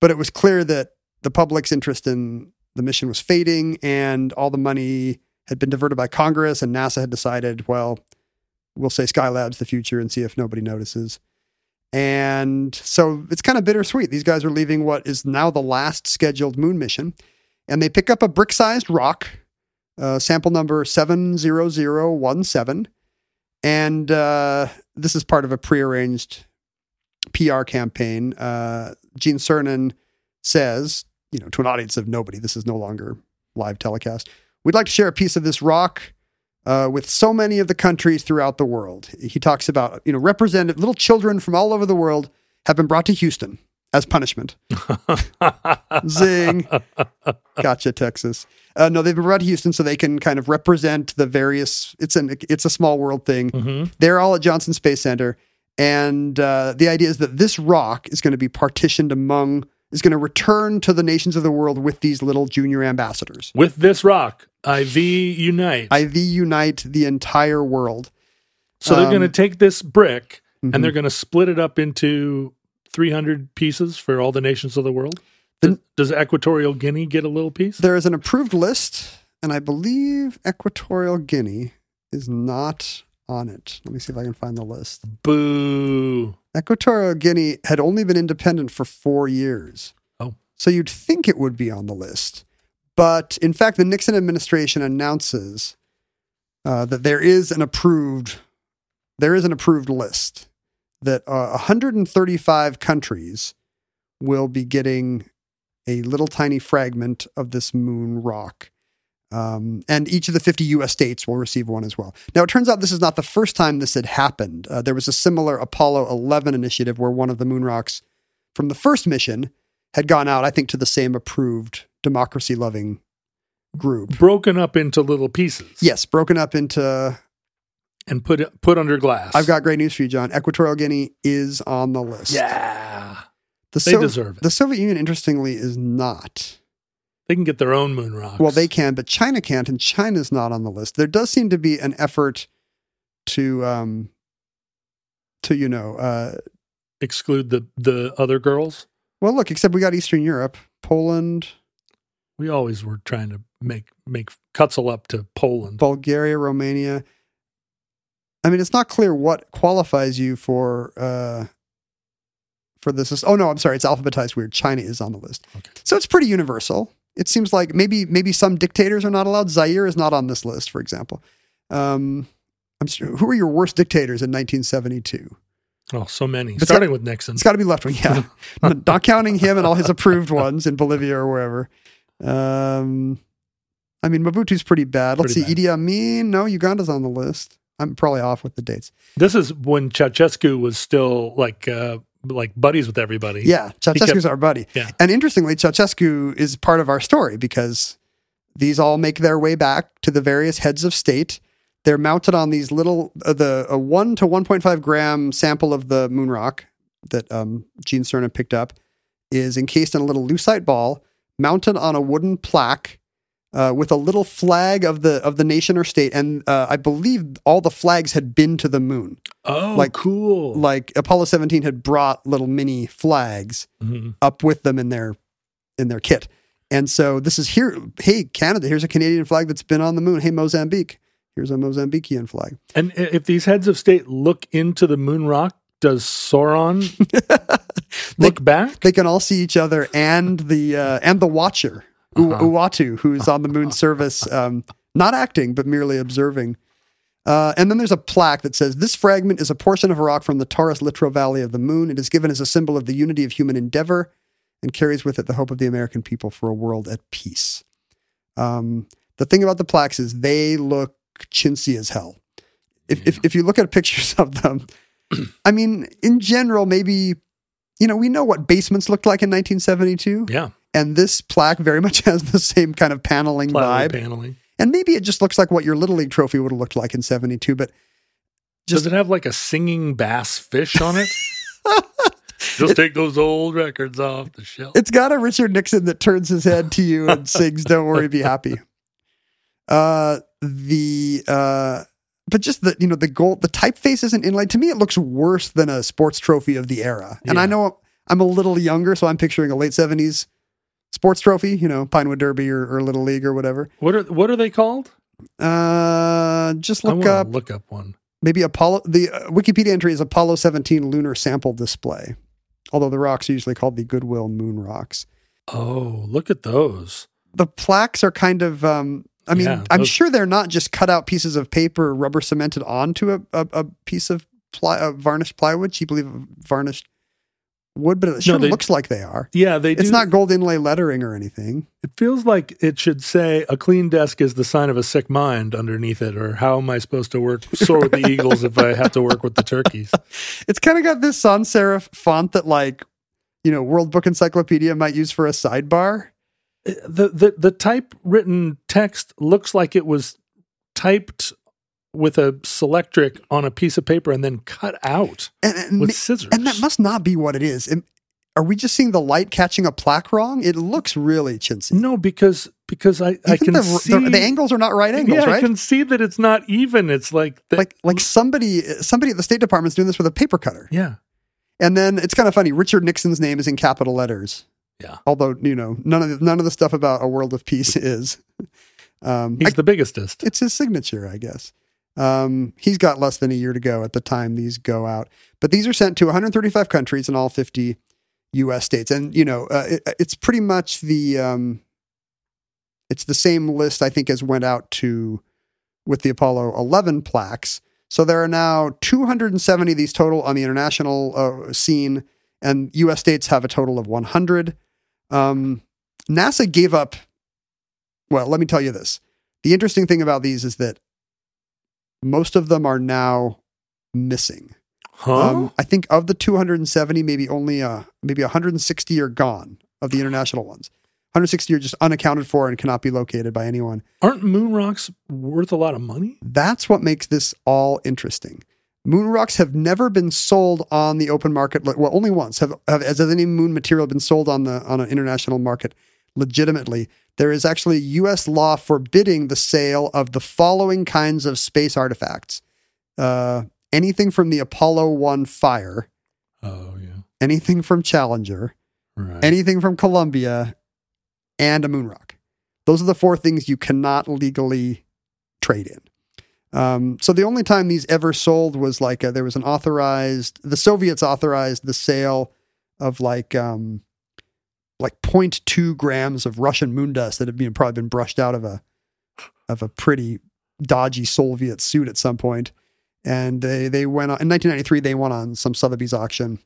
But it was clear that the public's interest in the mission was fading and all the money had been diverted by Congress and NASA had decided, well, we'll say Skylab's the future and see if nobody notices. And so it's kind of bittersweet. These guys are leaving what is now the last scheduled moon mission and they pick up a brick sized rock, uh, sample number 70017. And uh, this is part of a prearranged PR campaign. Uh, Gene Cernan says, you know, to an audience of nobody, this is no longer live telecast. We'd like to share a piece of this rock uh, with so many of the countries throughout the world. He talks about, you know, representative little children from all over the world have been brought to Houston as punishment. [laughs] Zing. Gotcha, Texas. Uh, no, they've been brought to Houston so they can kind of represent the various. It's an it's a small world thing. Mhm. They're all at Johnson Space Center, and uh, the idea is that this rock is going to be partitioned among is going to return to the nations of the world with these little junior ambassadors. With this rock, IV unite. IV unite the entire world. so they're going to um, take this brick Mhm. and they're going to split it up into 300 pieces for all the nations of the world. The- Does, does Equatorial Guinea get a little piece? There is an approved list, and I believe Equatorial Guinea is not on it. Let me see if I can find the list. Boo. Equatorial Guinea had only been independent for four years. Oh. So you'd think it would be on the list. But in fact, the Nixon administration announces uh, that there is an approved there is an approved list that uh, 135 countries will be getting a little tiny fragment of this moon rock. Um, and each of the 50 US states will receive one as well. Now, it turns out this is not the first time this had happened. Uh, there was a similar Apollo 11 initiative where one of the moon rocks from the first mission had gone out, I think, to the same approved democracy loving group. Broken up into little pieces. Yes, broken up into. And put put under glass. I've got great news for you, John. Equatorial Guinea is on the list. Yeah. the They deserve it. The Soviet Union, interestingly, is not. They can get their own moon rocks. Well, they can, but China can't, and China's not on the list. There does seem to be an effort to, um, to you know, uh, exclude the the other girls. well, look. Except we got Eastern Europe, Poland, We always were trying to make make Cutzel up to Poland. Bulgaria, Romania. I mean, it's not clear what qualifies you for uh, for this. Oh no, I'm sorry, it's alphabetized weird. China is on the list, Okay. so it's pretty universal. It seems like maybe maybe some dictators are not allowed. Zaire is not on this list, for example. Um, I'm sure, who are your worst dictators in 1972? Oh, so many. Starting with Nixon. It's got to be left wing, yeah. [laughs] not counting him and all his approved ones in Bolivia or wherever. Um, I mean, Mobutu's pretty bad. Let's Pretty see, Idi Amin. No, Uganda's on the list. I'm probably off with the dates. This is when Ceausescu was still like uh, like buddies with everybody. Yeah, Ceausescu's kept- our buddy. Yeah. And interestingly, Ceausescu is part of our story because these all make their way back to the various heads of state. They're mounted on these little, uh, the a one to 1.5 gram sample of the moon rock that um, Gene Cernan picked up is encased in a little lucite ball, mounted on a wooden plaque uh, with a little flag of the of the nation or state. And uh, I believe all the flags had been to the moon. Oh, Like- cool. Like Apollo 17 had brought little mini flags Mhm. up with them in their in their kit. And so this is here. Hey, Canada, here's a Canadian flag that's been on the moon. Hey, Mozambique, here's a Mozambican flag. And if these heads of state look into the moon rock, does Sauron [laughs] look back? They can all see each other and the uh, and the Watcher, U- Uh-huh. Uatu, who's on the moon [laughs] service, um, not acting but merely observing. Uh, and then there's a plaque that says, This fragment is a portion of a rock from the Taurus Littrow Valley of the Moon. It is given as a symbol of the unity of human endeavor and carries with it the hope of the American people for a world at peace. Um, the thing about the plaques is they look chintzy as hell. If, if, if you look at [laughs] pictures of them, I mean, in general, maybe, you know, we know what basements looked like in 1972. Yeah, And this plaque very much [laughs] has the same kind of paneling vibe. paneling. And maybe it just looks like what your Little League trophy would have looked like in 72. But Just- Does it have like a singing bass fish on it? [laughs] Just take those old records off the shelf. It's got a Richard Nixon that turns his head to you and sings "Don't worry, be happy." Uh, the uh, but just the you know the gold, the typeface isn't inlaid. To me, it looks worse than a sports trophy of the era. And I know I'm a little younger, so I'm picturing a late '70s sports trophy. You know, Pinewood Derby or, or Little League or whatever. What are what are they called? Uh, just look up look up one. maybe Apollo. The uh, Wikipedia entry is Apollo 17 lunar sample display. Although the rocks are usually called the Goodwill Moon rocks. Oh, look at those. the plaques are kind of um i mean Yeah, i'm those- sure they're not just cut out pieces of paper rubber cemented onto a, a, a piece of ply, uh, varnished plywood cheaply varnished wood but it sure they- looks like they are Yeah, they do. it's not gold inlay lettering or anything It feels like it should say a clean desk is the sign of a sick mind underneath it, or how am I supposed to work [laughs] soar with the eagles if I have to work with the turkeys? [laughs] it's kind of got this sans serif font that like you know world book encyclopedia might use for a sidebar uh, The the the typewritten text looks like it was typed with a selectric on a piece of paper and then cut out and, and, with scissors. and that must not be what it is are we just seeing the light catching a plaque wrong it looks really chintzy no, because because I I can the, see the, the angles are not right angles yeah, right I can see that it's not even. It's like the, like like somebody somebody at the State Department's doing this with a paper cutter. yeah And then it's kind of funny. Richard Nixon's name is in capital letters. Yeah. Although you know none of the, none of the stuff about a world of peace [laughs] is. Um, he's I- the biggestest. it's his signature, I guess. Um, he's got less than a year to go at the time these go out, but these are sent to 135 countries in all 50 U.S. states, and you know uh, it, it's pretty much the um, it's the same list I think as went out to with the Apollo 11 plaques. So there are now 270 of these total on the international uh, scene, and U.S. states have a total of 100. Um, NASA gave up. Well, let me tell you this. The interesting thing about these is that most of them are now missing. Huh? Um, I think of the 270, maybe only uh, maybe 160 are gone of the international ones. 160 are just unaccounted for and cannot be located by anyone. Aren't moon rocks worth a lot of money? That's what makes this all interesting. Moon rocks have never been sold on the open market. Well, only once have, have has any moon material been sold on the on an international market legitimately. There is actually U.S. law forbidding the sale of the following kinds of space artifacts: uh, anything from the Apollo One fire, Oh yeah, anything from Challenger, right. anything from Columbia, and a moon rock. Those are the four things you cannot legally trade in. Um, so the only time these ever sold was like a, there was an authorized the Soviets authorized the sale of like um, like 0.2 grams of Russian moon dust that had been probably been brushed out of a of a pretty dodgy Soviet suit at some point. And they they went on in 1993 they went on some Sotheby's auction.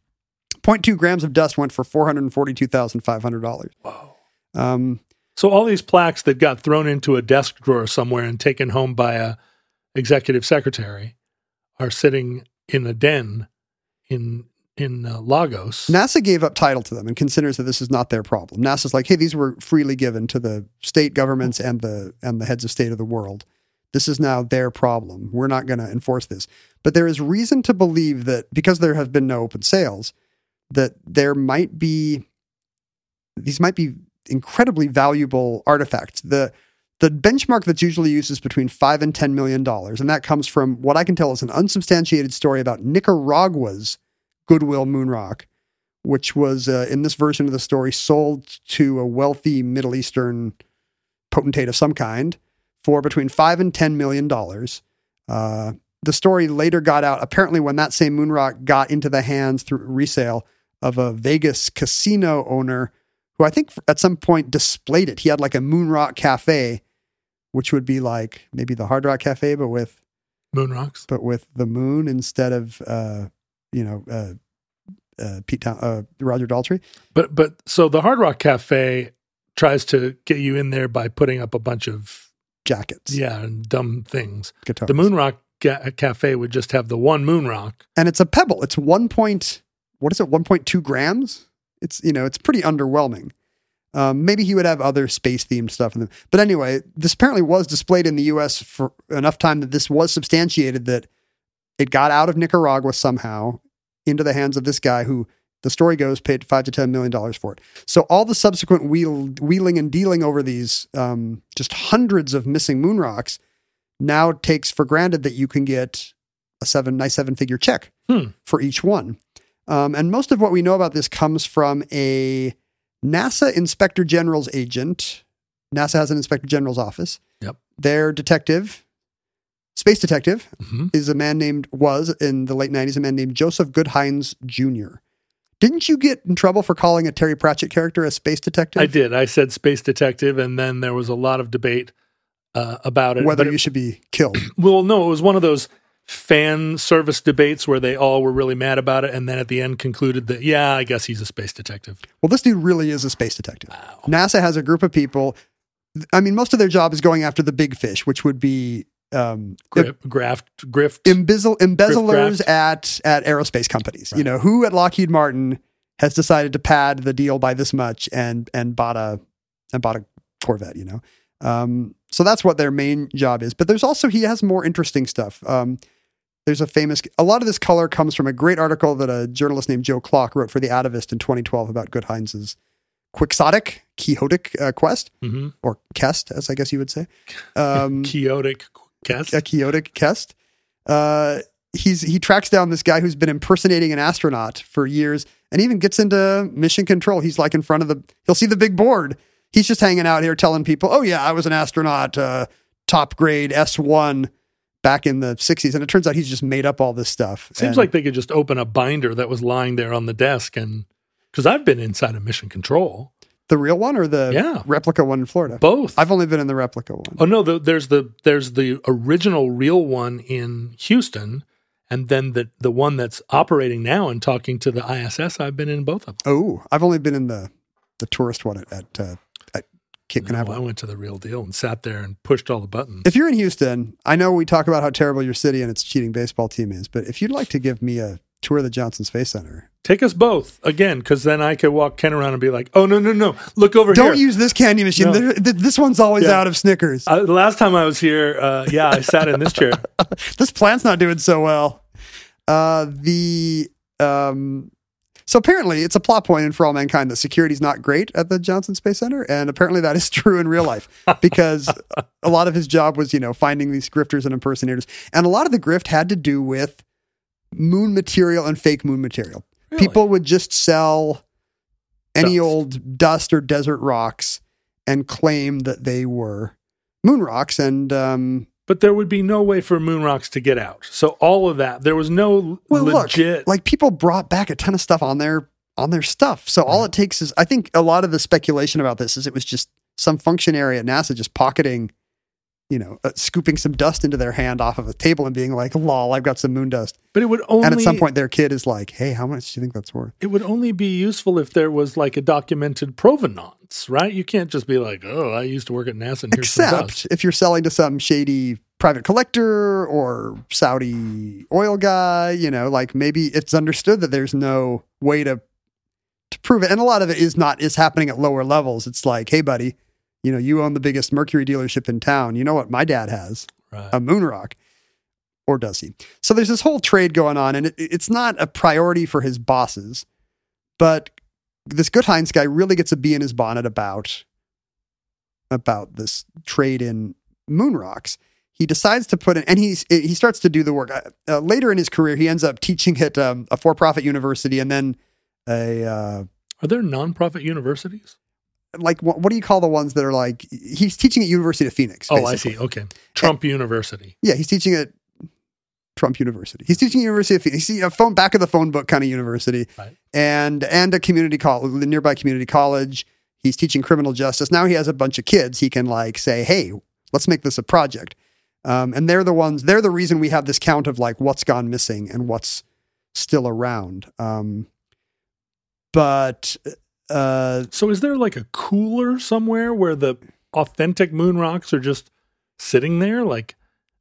0.2 grams of dust went for four hundred and forty two thousand five hundred dollars. Whoa. Um, So all these plaques that got thrown into a desk drawer somewhere and taken home by a executive secretary are sitting in a den in in uh, Lagos. NASA gave up title to them and considers that this is not their problem. NASA's like, hey, these were freely given to the state governments and the and the heads of state of the world. This is now their problem. We're not going to enforce this. But there is reason to believe that because there have been no open sales, that there might be these might be incredibly valuable artifacts. The the benchmark that's usually used is between five and ten million dollars, and that comes from what I can tell is an unsubstantiated story about Nicaragua's Goodwill Moonrock, which was uh, in this version of the story sold to a wealthy Middle Eastern potentate of some kind for between five and ten million dollars. Uh, the story later got out. Apparently, when that same Moonrock got into the hands through resale of a Vegas casino owner, who I think at some point displayed it. He had like a Moonrock cafe, which would be like maybe the Hard Rock Cafe, but with Moon rocks. but with the moon instead of uh, you know uh, uh, Pete Town- uh, Roger Daltrey. But but so the Hard Rock Cafe tries to get you in there by putting up a bunch of jackets. yeah and dumb things. guitars. The Moon Rock Cafe would just have the one Moon Rock. and it's a pebble. It's one point. What is it? One point two grams. It's you know it's pretty underwhelming. Um, maybe he would have other space themed stuff in them. But anyway, this apparently was displayed in the U.S. for enough time that this was substantiated that it got out of Nicaragua somehow into the hands of this guy who the story goes paid five to ten million dollars for it. So all the subsequent wheel, wheeling and dealing over these um, just hundreds of missing moon rocks now takes for granted that you can get a seven nice seven figure check Hmm. for each one. Um, and most of what we know about this comes from a NASA Inspector General's agent. NASA has an Inspector General's office. Yep. Their detective, space detective, hmm is a man named was in the late '90s a man named Joseph Gutheinz Jr. Didn't you get in trouble for calling a Terry Pratchett character a space detective? I did. I said space detective, and then there was a lot of debate uh, about it. Whether But it- you should be killed. [clears throat] Well, no, it was one of those fan service debates where they all were really mad about it, and then at the end concluded that yeah, I guess he's a space detective. Well, this dude really is a space detective. NASA has a group of people. I mean, most of their job is going after the big fish, which would be um, Grif, graft, grift. embezzle, embezzlers Grift at at aerospace companies. You know, who at Lockheed Martin has decided to pad the deal by this much and and bought a and bought a Corvette. You know, um, so that's what their main job is. But there's also he has more interesting stuff. Um, there's a famous. A lot of this color comes from a great article that a journalist named Joe Kloc wrote for the Atavist in 2012 about Gutheinz's quixotic, quixotic uh, quest hmm or quest, as I guess you would say. [laughs] Um, Chaotic cast. a chaotic Kest. Uh, he's he tracks down this guy who's been impersonating an astronaut for years, and even gets into mission control. He's like in front of the. He'll see the big board. He's just hanging out here telling people, "Oh yeah, I was an astronaut, uh, top grade S one." Back in the 60s, and it turns out he's just made up all this stuff. Seems And- like they could just open a binder that was lying there on the desk, and because I've been inside of mission control, the real one or the Yeah. replica one in Florida. both. I've only been in the replica one. oh no, the, there's the there's the original real one in Houston, and then the the one that's operating now and talking to the ISS. I've been in both of them. Oh, I've only been in the the tourist one at at, uh, at Cape No, I went to the real deal and sat there and pushed all the buttons. If you're in Houston, I know we talk about how terrible your city and its cheating baseball team is, but if you'd like to give me a tour the Johnson Space Center, Take us both again, because then I could walk Ken around and be like, "Oh no, no, no! Look over here. don't use this candy machine. No. This one's always Yeah. out of Snickers. Uh, the last time I was here, uh, yeah, I sat in this chair. [laughs] this plant's not doing so well. Uh, the um, so apparently it's a plot point in For All Mankind that security's not great at the Johnson Space Center, and apparently that is [laughs] true in real life because a lot of his job was you know finding these grifters and impersonators, and a lot of the grift had to do with moon material and fake moon material. Really? People would just sell any Dust. old dust or desert rocks and claim that they were moon rocks and um, But there would be no way for moon rocks to get out. So all of that, there was no Well, legit. look, like people brought back a ton of stuff on their on their stuff. So all it takes is, I think, a lot of the speculation about this is it was just some functionary at NASA just pocketing, you know, uh, scooping some dust into their hand off of a table and being like, "Lol, I've got some moon dust." but it would only and at some point, their kid is like, "Hey, how much do you think that's worth?" it would only be useful if there was like a documented provenance, right? You can't just be like, "Oh, I used to work at NASA and here's some Except dust." if you're selling to some shady private collector or Saudi oil guy, you know, like maybe it's understood that there's no way to to prove it. And a lot of it is not is happening at lower levels. It's like, hey buddy, you know, you own the biggest Mercury dealership in town. You know what my dad has? Right. A moon rock. Or does he? So there's this whole trade going on, and it, it's not a priority for his bosses. But this Gutheinz guy really gets a bee in his bonnet about about this trade in moon rocks. He decides to put in, and he's he starts to do the work. Uh, uh, later in his career, he ends up teaching at um, a for-profit university, and then a uh, Are there nonprofit universities? Like what, what do you call the ones that are like? He's teaching at University of Phoenix. Oh, I see. Okay. Trump University. Yeah, he's teaching at Trump University. He's teaching at University of Phoenix. He's a phone back of the phone book kind of university, Right. and and a community college, the nearby community college. He's teaching criminal justice. Now he has a bunch of kids. He can like say, "Hey, let's make this a project." Um, and they're the ones. They're the reason we have this count of like what's gone missing and what's still around. Um, but uh, So is there like a cooler somewhere where the authentic moon rocks are just sitting there like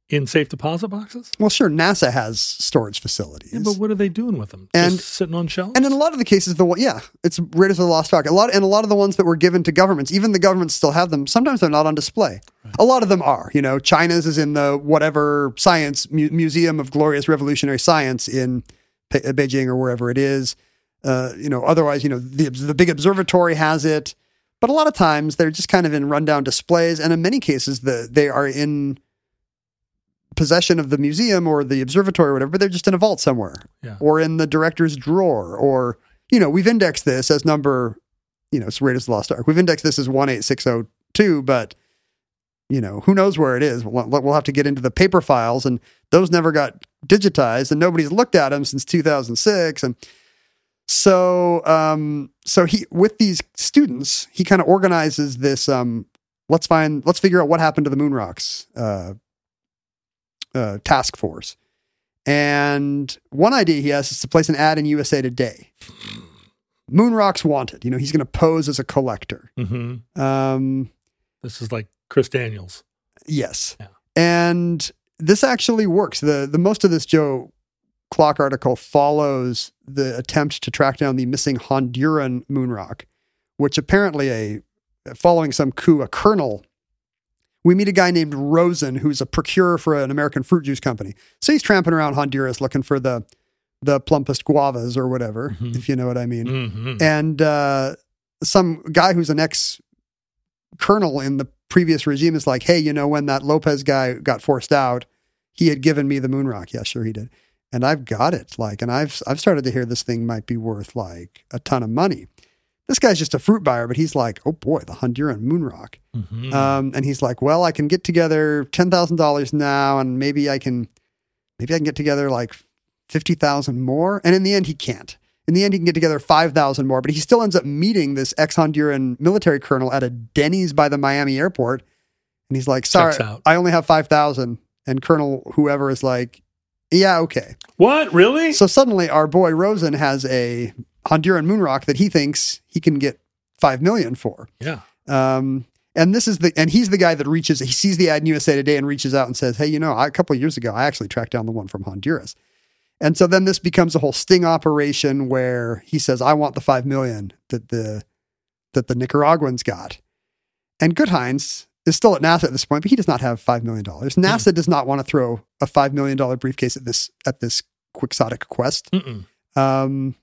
in safe deposit boxes? well, sure, NASA has storage facilities. Yeah, but what are they doing with them? And- just sitting on shelves? And in a lot of the cases, the yeah, it's Raiders of the Lost Ark. A lot, and a lot of the ones that were given to governments, even the governments still have them. Sometimes they're not on display. A lot of them are. You know, China's is in the whatever science mu- museum of glorious revolutionary science in Pe- Beijing or wherever it is. Uh, you know, otherwise, you know, the the big observatory has it. But a lot of times they're just kind of in rundown displays, and in many cases, the they are in possession of the museum or the observatory or whatever, but they're just in a vault somewhere Yeah. or in the director's drawer or, you know, we've indexed this as number, you know, it's Raiders of the Lost Ark. We've indexed this as 18602, but, you know, who knows where it is? We'll, we'll have to get into the paper files and those never got digitized and nobody's looked at them since 2006. And so, um, so he, with these students, he kind of organizes this, um, let's find, let's figure out what happened to the moon rocks, uh, uh, task force. And one idea he has is to place an ad in USA Today. Moon rocks wanted. You know, he's going to pose as a collector. hmm Um, This is like Chris Daniels. yes, Yeah. and this actually works. the The most of this Joe Kloc article follows the attempt to track down the missing Honduran moon rock, which apparently a following some coup, a colonel. We meet a guy named Rosen, who's a procurer for an American fruit juice company. So he's tramping around Honduras looking for the the plumpest guavas or whatever, Mhm. if you know what I mean. hmm And uh, some guy who's an ex colonel in the previous regime is like, hey, you know, when that Lopez guy got forced out, he had given me the moon rock. Yeah, sure he did. And I've got it. Like, and I've I've started to hear this thing might be worth like a ton of money. This guy's just a fruit buyer, but he's like, oh boy, the Honduran moon rock. hmm Um, and he's like, well, I can get together ten thousand dollars now, and maybe I can, maybe I can get together like fifty thousand more. And in the end, he can't. In the end, he can get together five thousand more, but he still ends up meeting this ex-Honduran military colonel at a Denny's by the Miami airport, and he's like, "Sorry, I only have five thousand. And Colonel whoever is like, "Yeah, okay." What? Really? So suddenly, our boy Rosen has a Honduran moon rock that he thinks he can get five million for. yeah. Um, and this is the and he's the guy that reaches. He sees the ad in USA Today and reaches out and says, "Hey, you know, I, a couple of years ago, I actually tracked down the one from Honduras." And so then this becomes a whole sting operation where he says, "I want the five million that the that the Nicaraguans got." And Gutheinz is still at NASA at this point, but he does not have five million dollars. NASA does not want to throw a five million dollar briefcase at this at this quixotic quest. Um,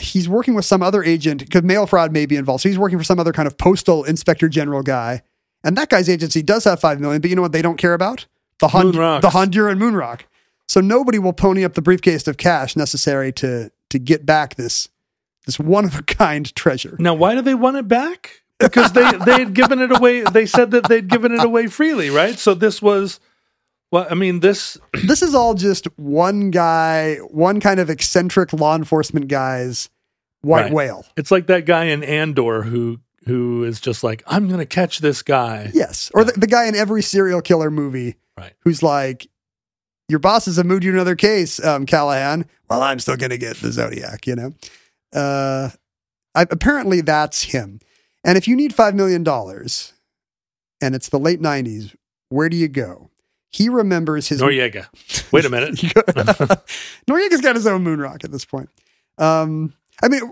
he's working with some other agent because mail fraud may be involved. So he's working for some other kind of postal inspector general guy. And that guy's agency does have five million, but you know what they don't care about? The Hon- Moon rocks. the Honduran moon rock. So nobody will pony up the briefcase of cash necessary to to get back this this one of a kind treasure. Now, why do they want it back? Because they they had given it away. They said that they'd given it away freely, right? So this was, well, I mean, this [clears throat] this is all just one guy, one kind of eccentric law enforcement guy's white Right. whale. it's like that guy in Andor who who is just like, I'm going to catch this guy. Yes. Or the, the guy in every serial killer movie Right. who's like, your bosses have moved you to another case, um, Callahan. Well, I'm still going to get the Zodiac, you know? Uh, I, apparently that's him. And if you need $5 million and it's the late 90s, where do you go? He remembers his. Noriega. Wait a minute. [laughs] [laughs] Noriega's got his own moon rock at this point. Um, I mean,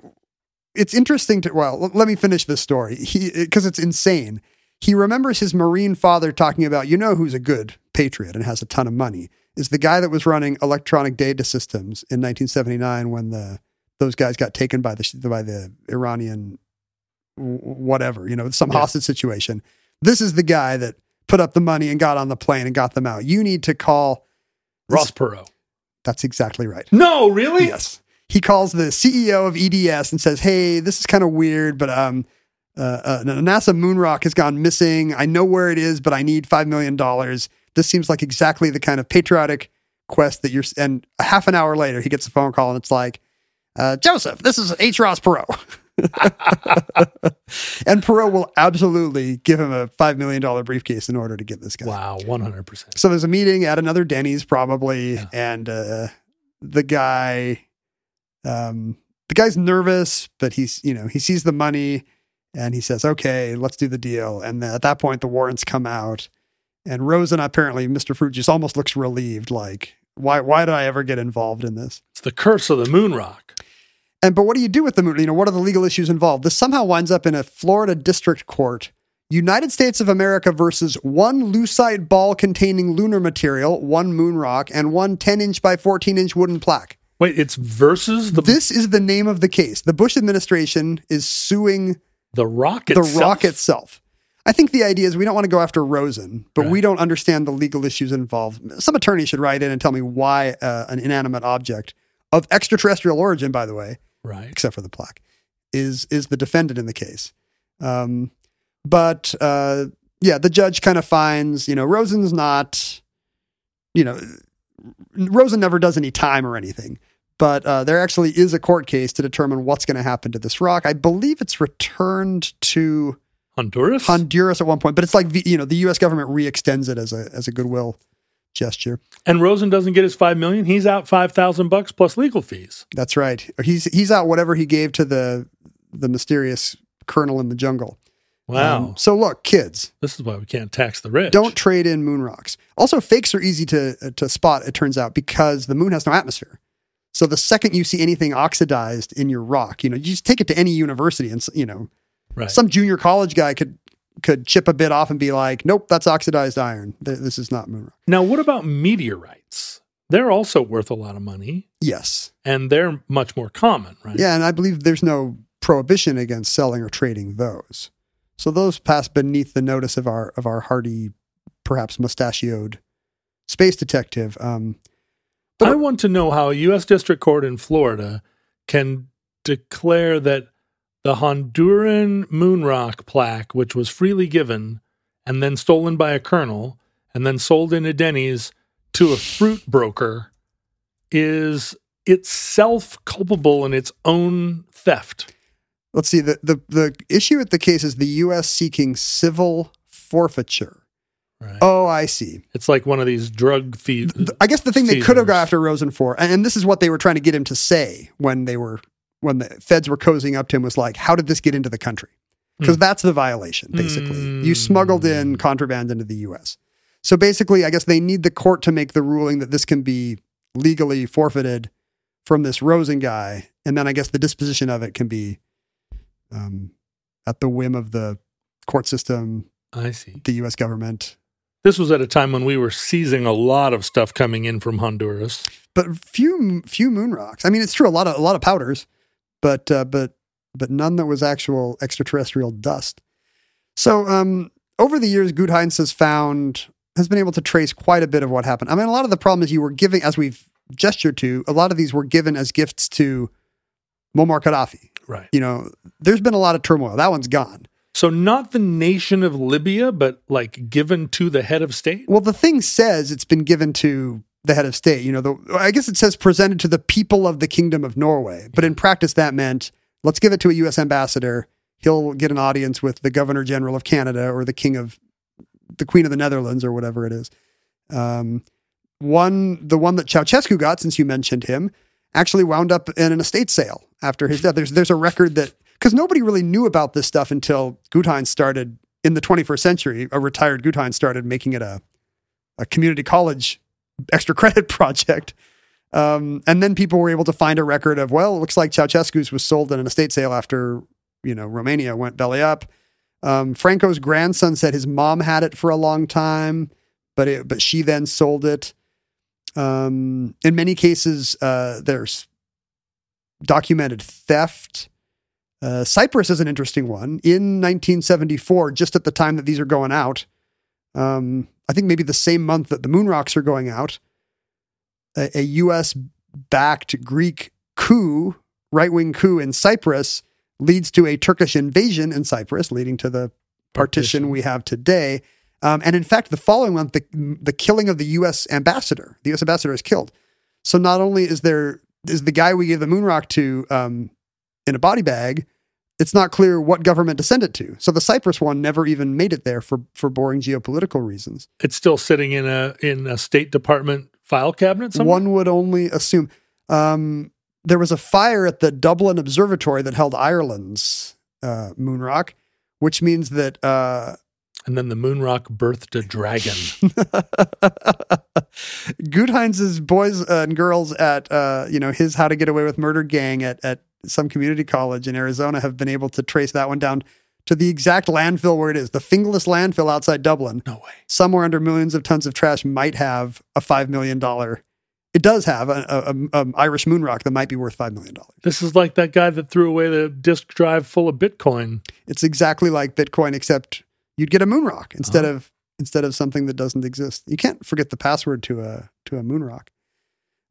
it's interesting to. Well, let me finish this story. Because it's insane. He remembers his Marine father talking about, you know, who's a good patriot and has a ton of money is the guy that was running electronic data systems in 1979 when the those guys got taken by the by the Iranian whatever, you know, some Yeah. hostage situation. This is the guy that put up the money and got on the plane and got them out. You need to call Ross Perot. That's exactly right. No, really? Yes. He calls the CEO of EDS and says, "Hey, this is kind of weird, but um, uh, uh, NASA moon rock has gone missing. I know where it is, but I need five million dollars. This seems like exactly the kind of patriotic quest that you're." And a half an hour later, he gets a phone call and it's like, uh, "Joseph, this is H. Ross Perot." [laughs] [laughs] and Perot will absolutely give him a five million dollar briefcase in order to get this guy. Wow, 100%. So there's a meeting at another Denny's probably, and uh, the guy, um, the guy's nervous, but he's you know he sees the money, and he says, "Okay, let's do the deal." And at that point, the warrants come out, and Rosen apparently, Mr. Fruit Juice almost looks relieved, like, "Why? Why did I ever get involved in this?" It's the curse of the moon rock. And but what do you do with the moon? You know, what are the legal issues involved? This somehow winds up in a Florida district court. United States of America versus one lucite ball containing lunar material, one moon rock, and one 10 inch by 14 inch wooden plaque. Wait, it's versus the This is the name of the case. The Bush administration is suing the rock the itself. rock itself. I think the idea is we don't want to go after Rosen, but we don't understand the legal issues involved. Some attorney should write in and tell me why uh, an inanimate object of extraterrestrial origin, by the way, Right. except for the plaque, is is the defendant in the case. Um, but uh, yeah, the judge kind of finds you know Rosen's not, you know, Rosen never does any time or anything. But uh, there actually is a court case to determine what's going to happen to this rock. I believe it's returned to Honduras? Honduras at one point, but it's like you know the U.S. government re-extends it as a as a goodwill gesture. and Rosen doesn't get his 5 million. He's out 5,000 bucks plus legal fees. That's right. He's he's out whatever he gave to the the mysterious colonel in the jungle. Wow. Um, so look, kids, this is why we can't tax the rich. don't trade in moon rocks. Also, fakes are easy to uh, to spot. It turns out because the moon has no atmosphere. So the second you see anything oxidized in your rock, you know, you just take it to any university, and you know, Right. some junior college guy could could chip a bit off and be like, "Nope, that's oxidized iron. Th- This is not moon rock." now, what about meteorites? They're also worth a lot of money Yes, and they're much more common, right? yeah, and I believe there's no prohibition against selling or trading those. So those pass beneath the notice of our of our hardy, perhaps mustachioed space detective. Um, but I want to know how a U.S. District Court in Florida can declare that the Honduran moon rock plaque, which was freely given and then stolen by a colonel and then sold in a Denny's to a fruit broker, is itself culpable in its own theft. let's see the, the the issue with the case is the U.S. seeking civil forfeiture. Right. Oh, I see. It's like one of these drug thieves. I guess the thing they could have got after Rosen for, and, and this is what they were trying to get him to say when they were when the feds were cozying up to him was like, "How did this get into the country?" Because that's the violation. Basically, you smuggled in contraband into the U.S. So basically, I guess they need the court to make the ruling that this can be legally forfeited from this Rosen guy, and then I guess the disposition of it can be um, at the whim of the court system, I see. the U.S. government. This was at a time when we were seizing a lot of stuff coming in from Honduras. but few few moon rocks. I mean, it's true a lot of a lot of powders, but uh, but but none that was actual extraterrestrial dust. So um, over the years, Gutheinz has found has been able to trace quite a bit of what happened. I mean, a lot of the problems you were giving, as we've gestured to, a lot of these were given as gifts to Muammar Gaddafi. Right. You know, there's been a lot of turmoil. That one's gone. So not the nation of Libya, but like given to the head of state. Well, the thing says it's been given to the head of state. You know, the, I guess it says presented to the people of the kingdom of Norway, but in practice that meant let's give it to a U.S. ambassador. He'll get an audience with the governor general of Canada or the king of the queen of the Netherlands or whatever it is. Um, one, the one that Ceausescu got, since you mentioned him, actually wound up in an estate sale after his death. There's there's a record that because nobody really knew about this stuff until Gutheinz started in the 21st century. A retired Gutheinz started making it a a community college extra credit [laughs] project. Um, and then people were able to find a record of, well, it looks like Ceausescu's was sold in an estate sale after, you know, Romania went belly up. Um, Franco's grandson said his mom had it for a long time, but it, but she then sold it. Um, in many cases, uh, there's documented theft. Uh, Cyprus is an interesting one. In 1974, just at the time that these are going out, um, I think maybe the same month that the moon rocks are going out, a, a U.S. backed Greek coup, right wing coup in Cyprus, leads to a Turkish invasion in Cyprus, leading to the partition, Partition. we have today. Um, and in fact, the following month, the, the killing of the U.S. ambassador, the U.S. ambassador is killed. So not only is there is the guy we gave the moon rock to um, in a body bag, it's not clear what government to send it to. So the Cyprus one never even made it there for for boring geopolitical reasons. It's still sitting in a in a State Department file cabinet somewhere. One would only assume. Um, there was a fire at the Dublin Observatory that held Ireland's uh, moon rock, which means that uh, and then the moon rock birthed a dragon. [laughs] Gutheinz's boys and girls at uh, you know his How to Get Away with Murder gang at at some community college in Arizona have been able to trace that one down to the exact landfill where it is. The Finglas landfill outside Dublin, no way. somewhere under millions of tons of trash, might have a five million dollar. It does have a, a, a, a Irish moon rock that might be worth five million dollars. This is like that guy that threw away the disk drive full of Bitcoin. It's exactly like Bitcoin, except you'd get a moon rock instead Oh. of instead of something that doesn't exist. You can't forget the password to a to a moon rock.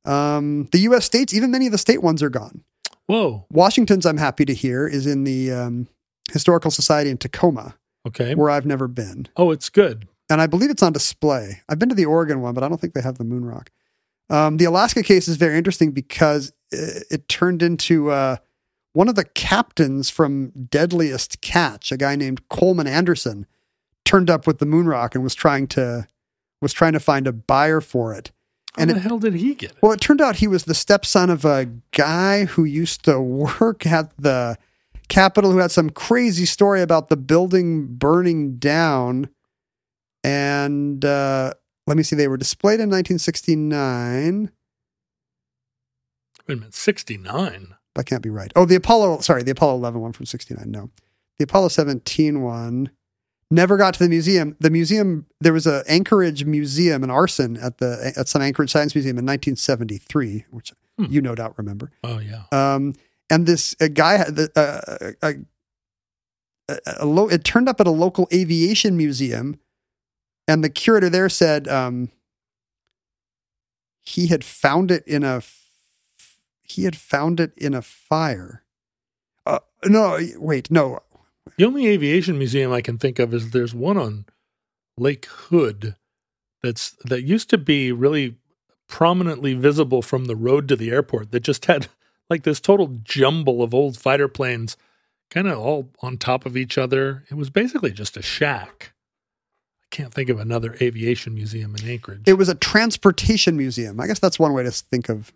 Um, the U.S. states, even many of the state ones, are gone. Whoa. Washington's, I'm happy to hear, is in the um, Historical Society in Tacoma, Okay. where I've never been, Oh, it's good. and I believe it's on display. I've been to the Oregon one, but I don't think they have the moon rock. Um, the Alaska case is very interesting because it, it turned into uh, one of the captains from Deadliest Catch, a guy named Coleman Anderson, turned up with the moon rock and was trying to was trying to find a buyer for it. How And the it- hell did he get it? Well, it turned out he was the stepson of a guy who used to [laughs] work at the Capitol, who had some crazy story about the building burning down. And uh, let me see, they were displayed in 1969. Wait a minute, 69. That can't be right. Oh, the Apollo, sorry, the Apollo 11 one from 69. No. The Apollo 17 one never got to the museum. The museum, there was a Anchorage museum, an arson at the at some Anchorage Science Museum in 1973, which Hmm. you no doubt remember. Oh, yeah. Um, and this a guy, had the- uh, a, a, a, lo- it turned up at a local aviation museum, and the curator there said um, he had found it in a f- he had found it in a fire. Uh, no, wait, no. The only aviation museum I can think of is there's one on Lake Hood that's that used to be really prominently visible from the road to the airport that just had [laughs] like this total jumble of old fighter planes kind of all on top of each other. It was basically just a shack. I can't think of another aviation museum in Anchorage. It was a transportation museum. I guess that's one way to think of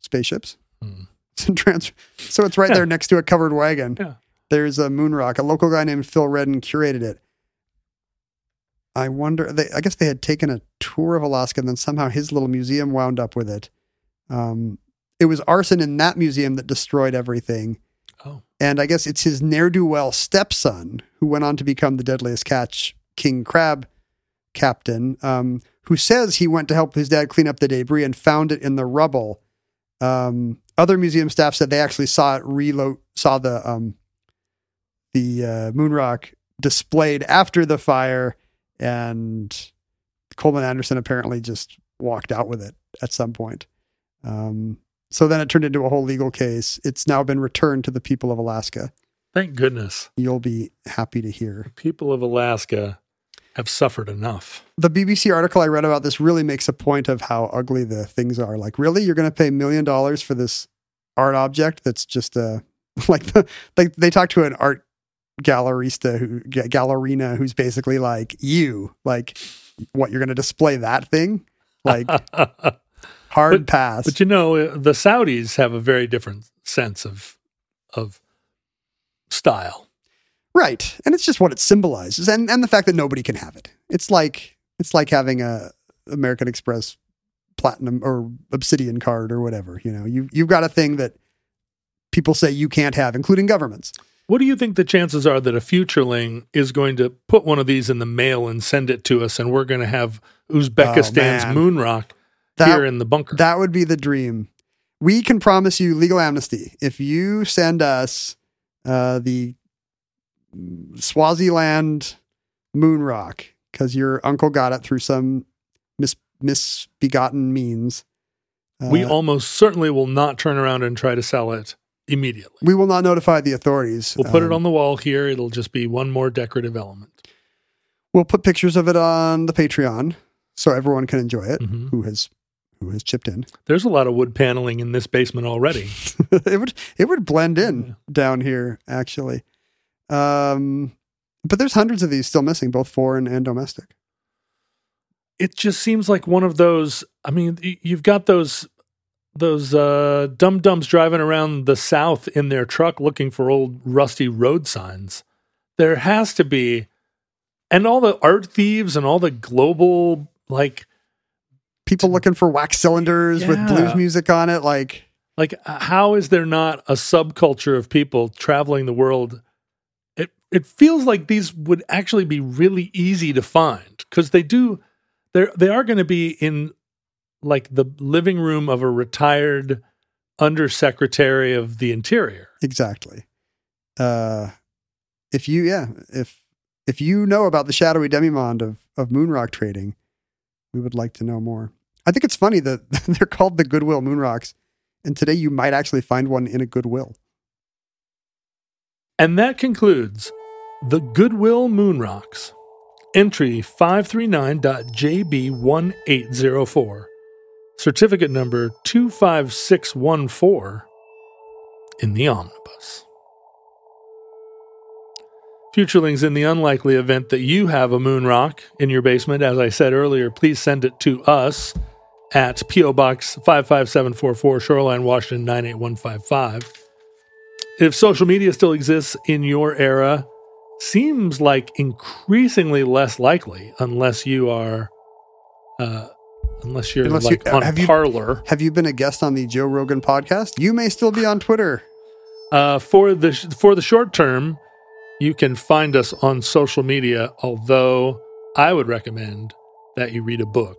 spaceships. Hmm. It's trans- so it's right Yeah. there next to a covered wagon. Yeah. There's a moon rock. A local guy named Phil Redden curated it. I wonder. They, I guess they had taken a tour of Alaska, and then somehow his little museum wound up with it. Um, it was arson in that museum that destroyed everything. Oh. And I guess it's his ne'er do well stepson who went on to become the deadliest catch king crab captain, um, who says he went to help his dad clean up the debris and found it in the rubble. Um, other museum staff said they actually saw it reload, saw the um, the uh, moon rock displayed after the fire, and Coleman Anderson apparently just walked out with it at some point. Um, so then it turned into a whole legal case. It's now been returned to the people of Alaska. Thank goodness. you'll be happy to hear. People of Alaska have suffered enough. The BBC article I read about this really makes a point of how ugly the things are. Like, really, you're going to pay a million dollars for this art object that's just a [laughs] like the [laughs] like they talk to an art gallerista who gallerina who's basically like you like what you're going to display that thing like [laughs] hard pass But you know, uh, the Saudis have a very different sense of of style. Right. And it's just what it symbolizes and and the fact that nobody can have it. It's like it's like having a American Express platinum or obsidian card or whatever, you know. You you've got a thing that people say you can't have including governments. What do you think the chances are that a futureling is going to put one of these in the mail and send it to us, and we're going to have Uzbekistan's Oh, moon rock That- here in the bunker? That would be the dream. We can promise you legal amnesty if you send us uh, the Swaziland moon rock because your uncle got it through some mis- misbegotten means. Uh, we almost certainly will not turn around and try to sell it immediately. we will not notify the authorities. We'll put it Um, on the wall here. It'll just be one more decorative element. We'll put pictures of it on the Patreon so everyone can enjoy it Mhm. who has who has chipped in. There's a lot of wood paneling in this basement already. [laughs] it would it would blend in down here actually. Um, but there's hundreds of these still missing, both foreign and domestic. it just seems like one of those i mean you've got those those uh dum dums driving around the south in their truck looking for old rusty road signs. There has to be and all the art thieves and all the global like People looking for wax cylinders with blues music on it, like like how is there not a subculture of people traveling the world? It it feels like these would actually be really easy to find because they do They're, they are going to be in like the living room of a retired undersecretary of the interior exactly. Uh, if you yeah, if if you know about the shadowy demimonde of of moonrock trading, we would like to know more. I think it's funny that [laughs] they're called the Goodwill Moonrocks, and today you might actually find one in a Goodwill. and that concludes the goodwill moonrocks entry 539.jb1804 certificate number 25614 in the omnibus Futurelings, in the unlikely event that you have a moon rock in your basement, as I said earlier, please send it to us at P.O. Box 55744, Shoreline, Washington 98155. If social media still exists in your era, seems like increasingly less likely unless you are, uh, unless you're Unless you- on have you- Parler. Have you been a guest on the Joe Rogan podcast? You may still be on Twitter. Uh, for the for the short term, you can find us on social media. Although I would recommend that you read a book.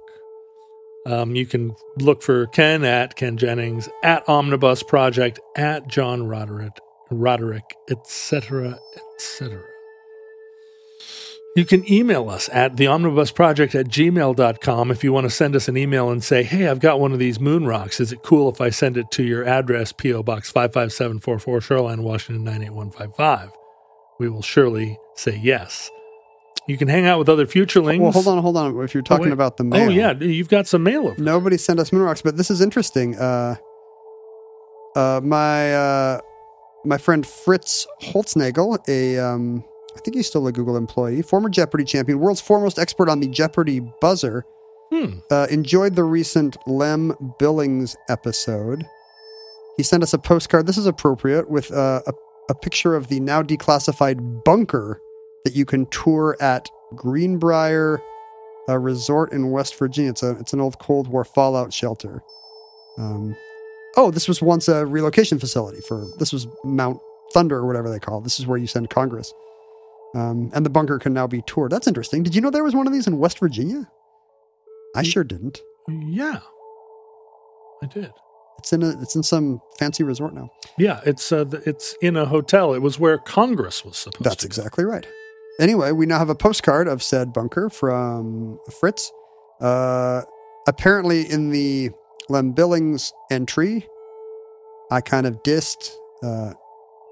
Um, you can look for Ken at Ken Jennings at Omnibus Project at John Roderick, Roderick, etc., etc. You can email us at the omnibusproject at gmail.com if you want to send us an email and say, hey, I've got one of these moon rocks. Is it cool if I send it to your address, P.O. Box 55744, Shoreline, Washington 98155? We will surely say yes. You can hang out with other futurelings. Well, hold on, hold on. If you're talking wait. about the mail, Oh, yeah. You've got some mail over. nobody sent us moon rocks, but this is interesting. Uh, uh, my uh, my friend Fritz Holznagel, a um, I think he's still a Google employee, former Jeopardy champion, world's foremost expert on the Jeopardy buzzer, Hmm. uh, enjoyed the recent Lem Billings episode. He sent us a postcard. This is appropriate with uh, a, a picture of the now declassified bunker that you can tour at Greenbrier a resort in West Virginia. It's a it's an old Cold War fallout shelter. Um, oh, this was once a relocation facility for this was Mount Thunder or whatever they call it. This is where you send Congress. Um, and the bunker can now be toured. That's interesting. Did you know there was one of these in West Virginia? I sure didn't. Yeah. I did. It's in a it's in some fancy resort now. Yeah, it's uh, it's in a hotel. It was where Congress was supposed That's to. exactly right. Anyway, we now have a postcard of said bunker from Fritz. Uh, apparently, in the Lem Billings entry, I kind of dissed uh,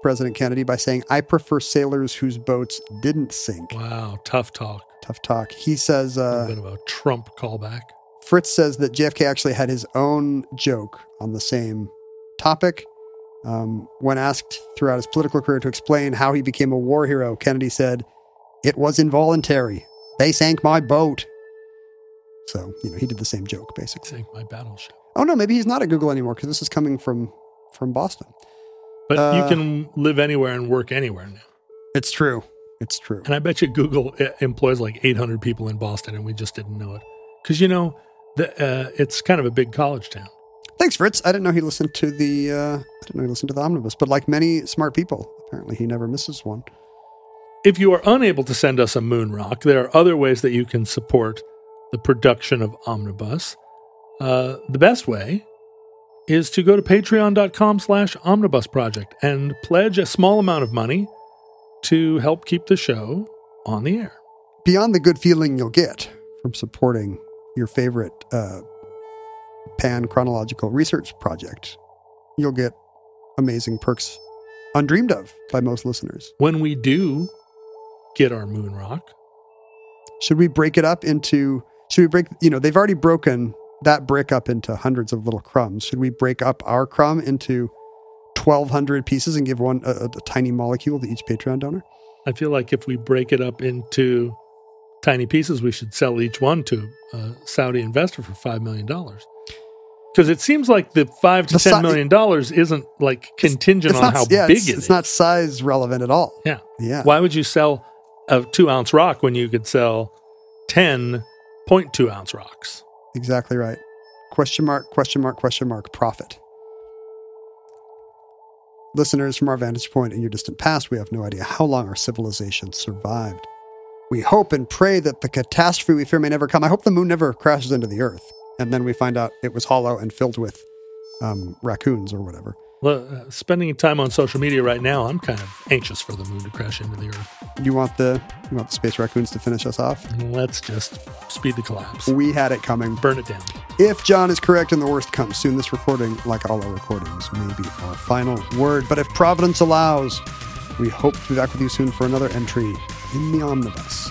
President Kennedy by saying, I prefer sailors whose boats didn't sink. Wow, tough talk. Tough talk. He says, A uh, bit of a Trump callback. Fritz says that JFK actually had his own joke on the same topic. Um, when asked throughout his political career to explain how he became a war hero, Kennedy said, It was involuntary. They sank my boat. So, you know, he did the same joke, basically. Sink my battleship. Oh, no, maybe he's not at Google anymore because this is coming from, from Boston. But Uh, you can live anywhere and work anywhere now. It's true. It's true. And I bet you Google uh, employs like 800 people in Boston, and we just didn't know it. Because you know, the, uh, it's kind of a big college town. Thanks, Fritz. I didn't know he listened to the. Uh, I didn't know he listened to the omnibus, but like many smart people, apparently he never misses one. If you are unable to send us a moon rock, there are other ways that you can support the production of Omnibus. Uh, the best way is to go to patreon.com slash omnibus project and pledge a small amount of money to help keep the show on the air. Beyond the good feeling you'll get from supporting your favorite uh, pan chronological research project, you'll get amazing perks undreamed of by most listeners. When we do get our moon rock, Should we break it up into? Should we break? You know, they've already broken that brick up into hundreds of little crumbs. Should we break up our crumb into twelve hundred pieces and give one a, a, a tiny molecule to each Patreon donor? I feel like if we break it up into tiny pieces, we should sell each one to a Saudi investor for five million dollars. Because it seems like the five to The ten si- million dollars isn't like contingent on not, how yeah, big it's, it it's not size relevant at all. Yeah. Yeah. Why would you sell a two ounce rock when you could sell ten point two ounce rocks? Exactly right. Question mark, question mark, question mark, profit. Listeners, from our vantage point in your distant past, we have no idea how long our civilization survived. We hope and pray that the catastrophe we fear may never come. I hope the moon never crashes into the earth. And then we find out it was hollow and filled with um, raccoons or whatever. Well, uh, spending time on social media right now, I'm kind of anxious for the moon to crash into the earth. You want the you want the space raccoons to finish us off? Let's just speed the collapse, We had it coming. burn it down. If John is correct and the worst comes soon, this recording, like all our recordings, may be our final word. But if Providence allows, we hope to be back with you soon for another entry in the omnibus.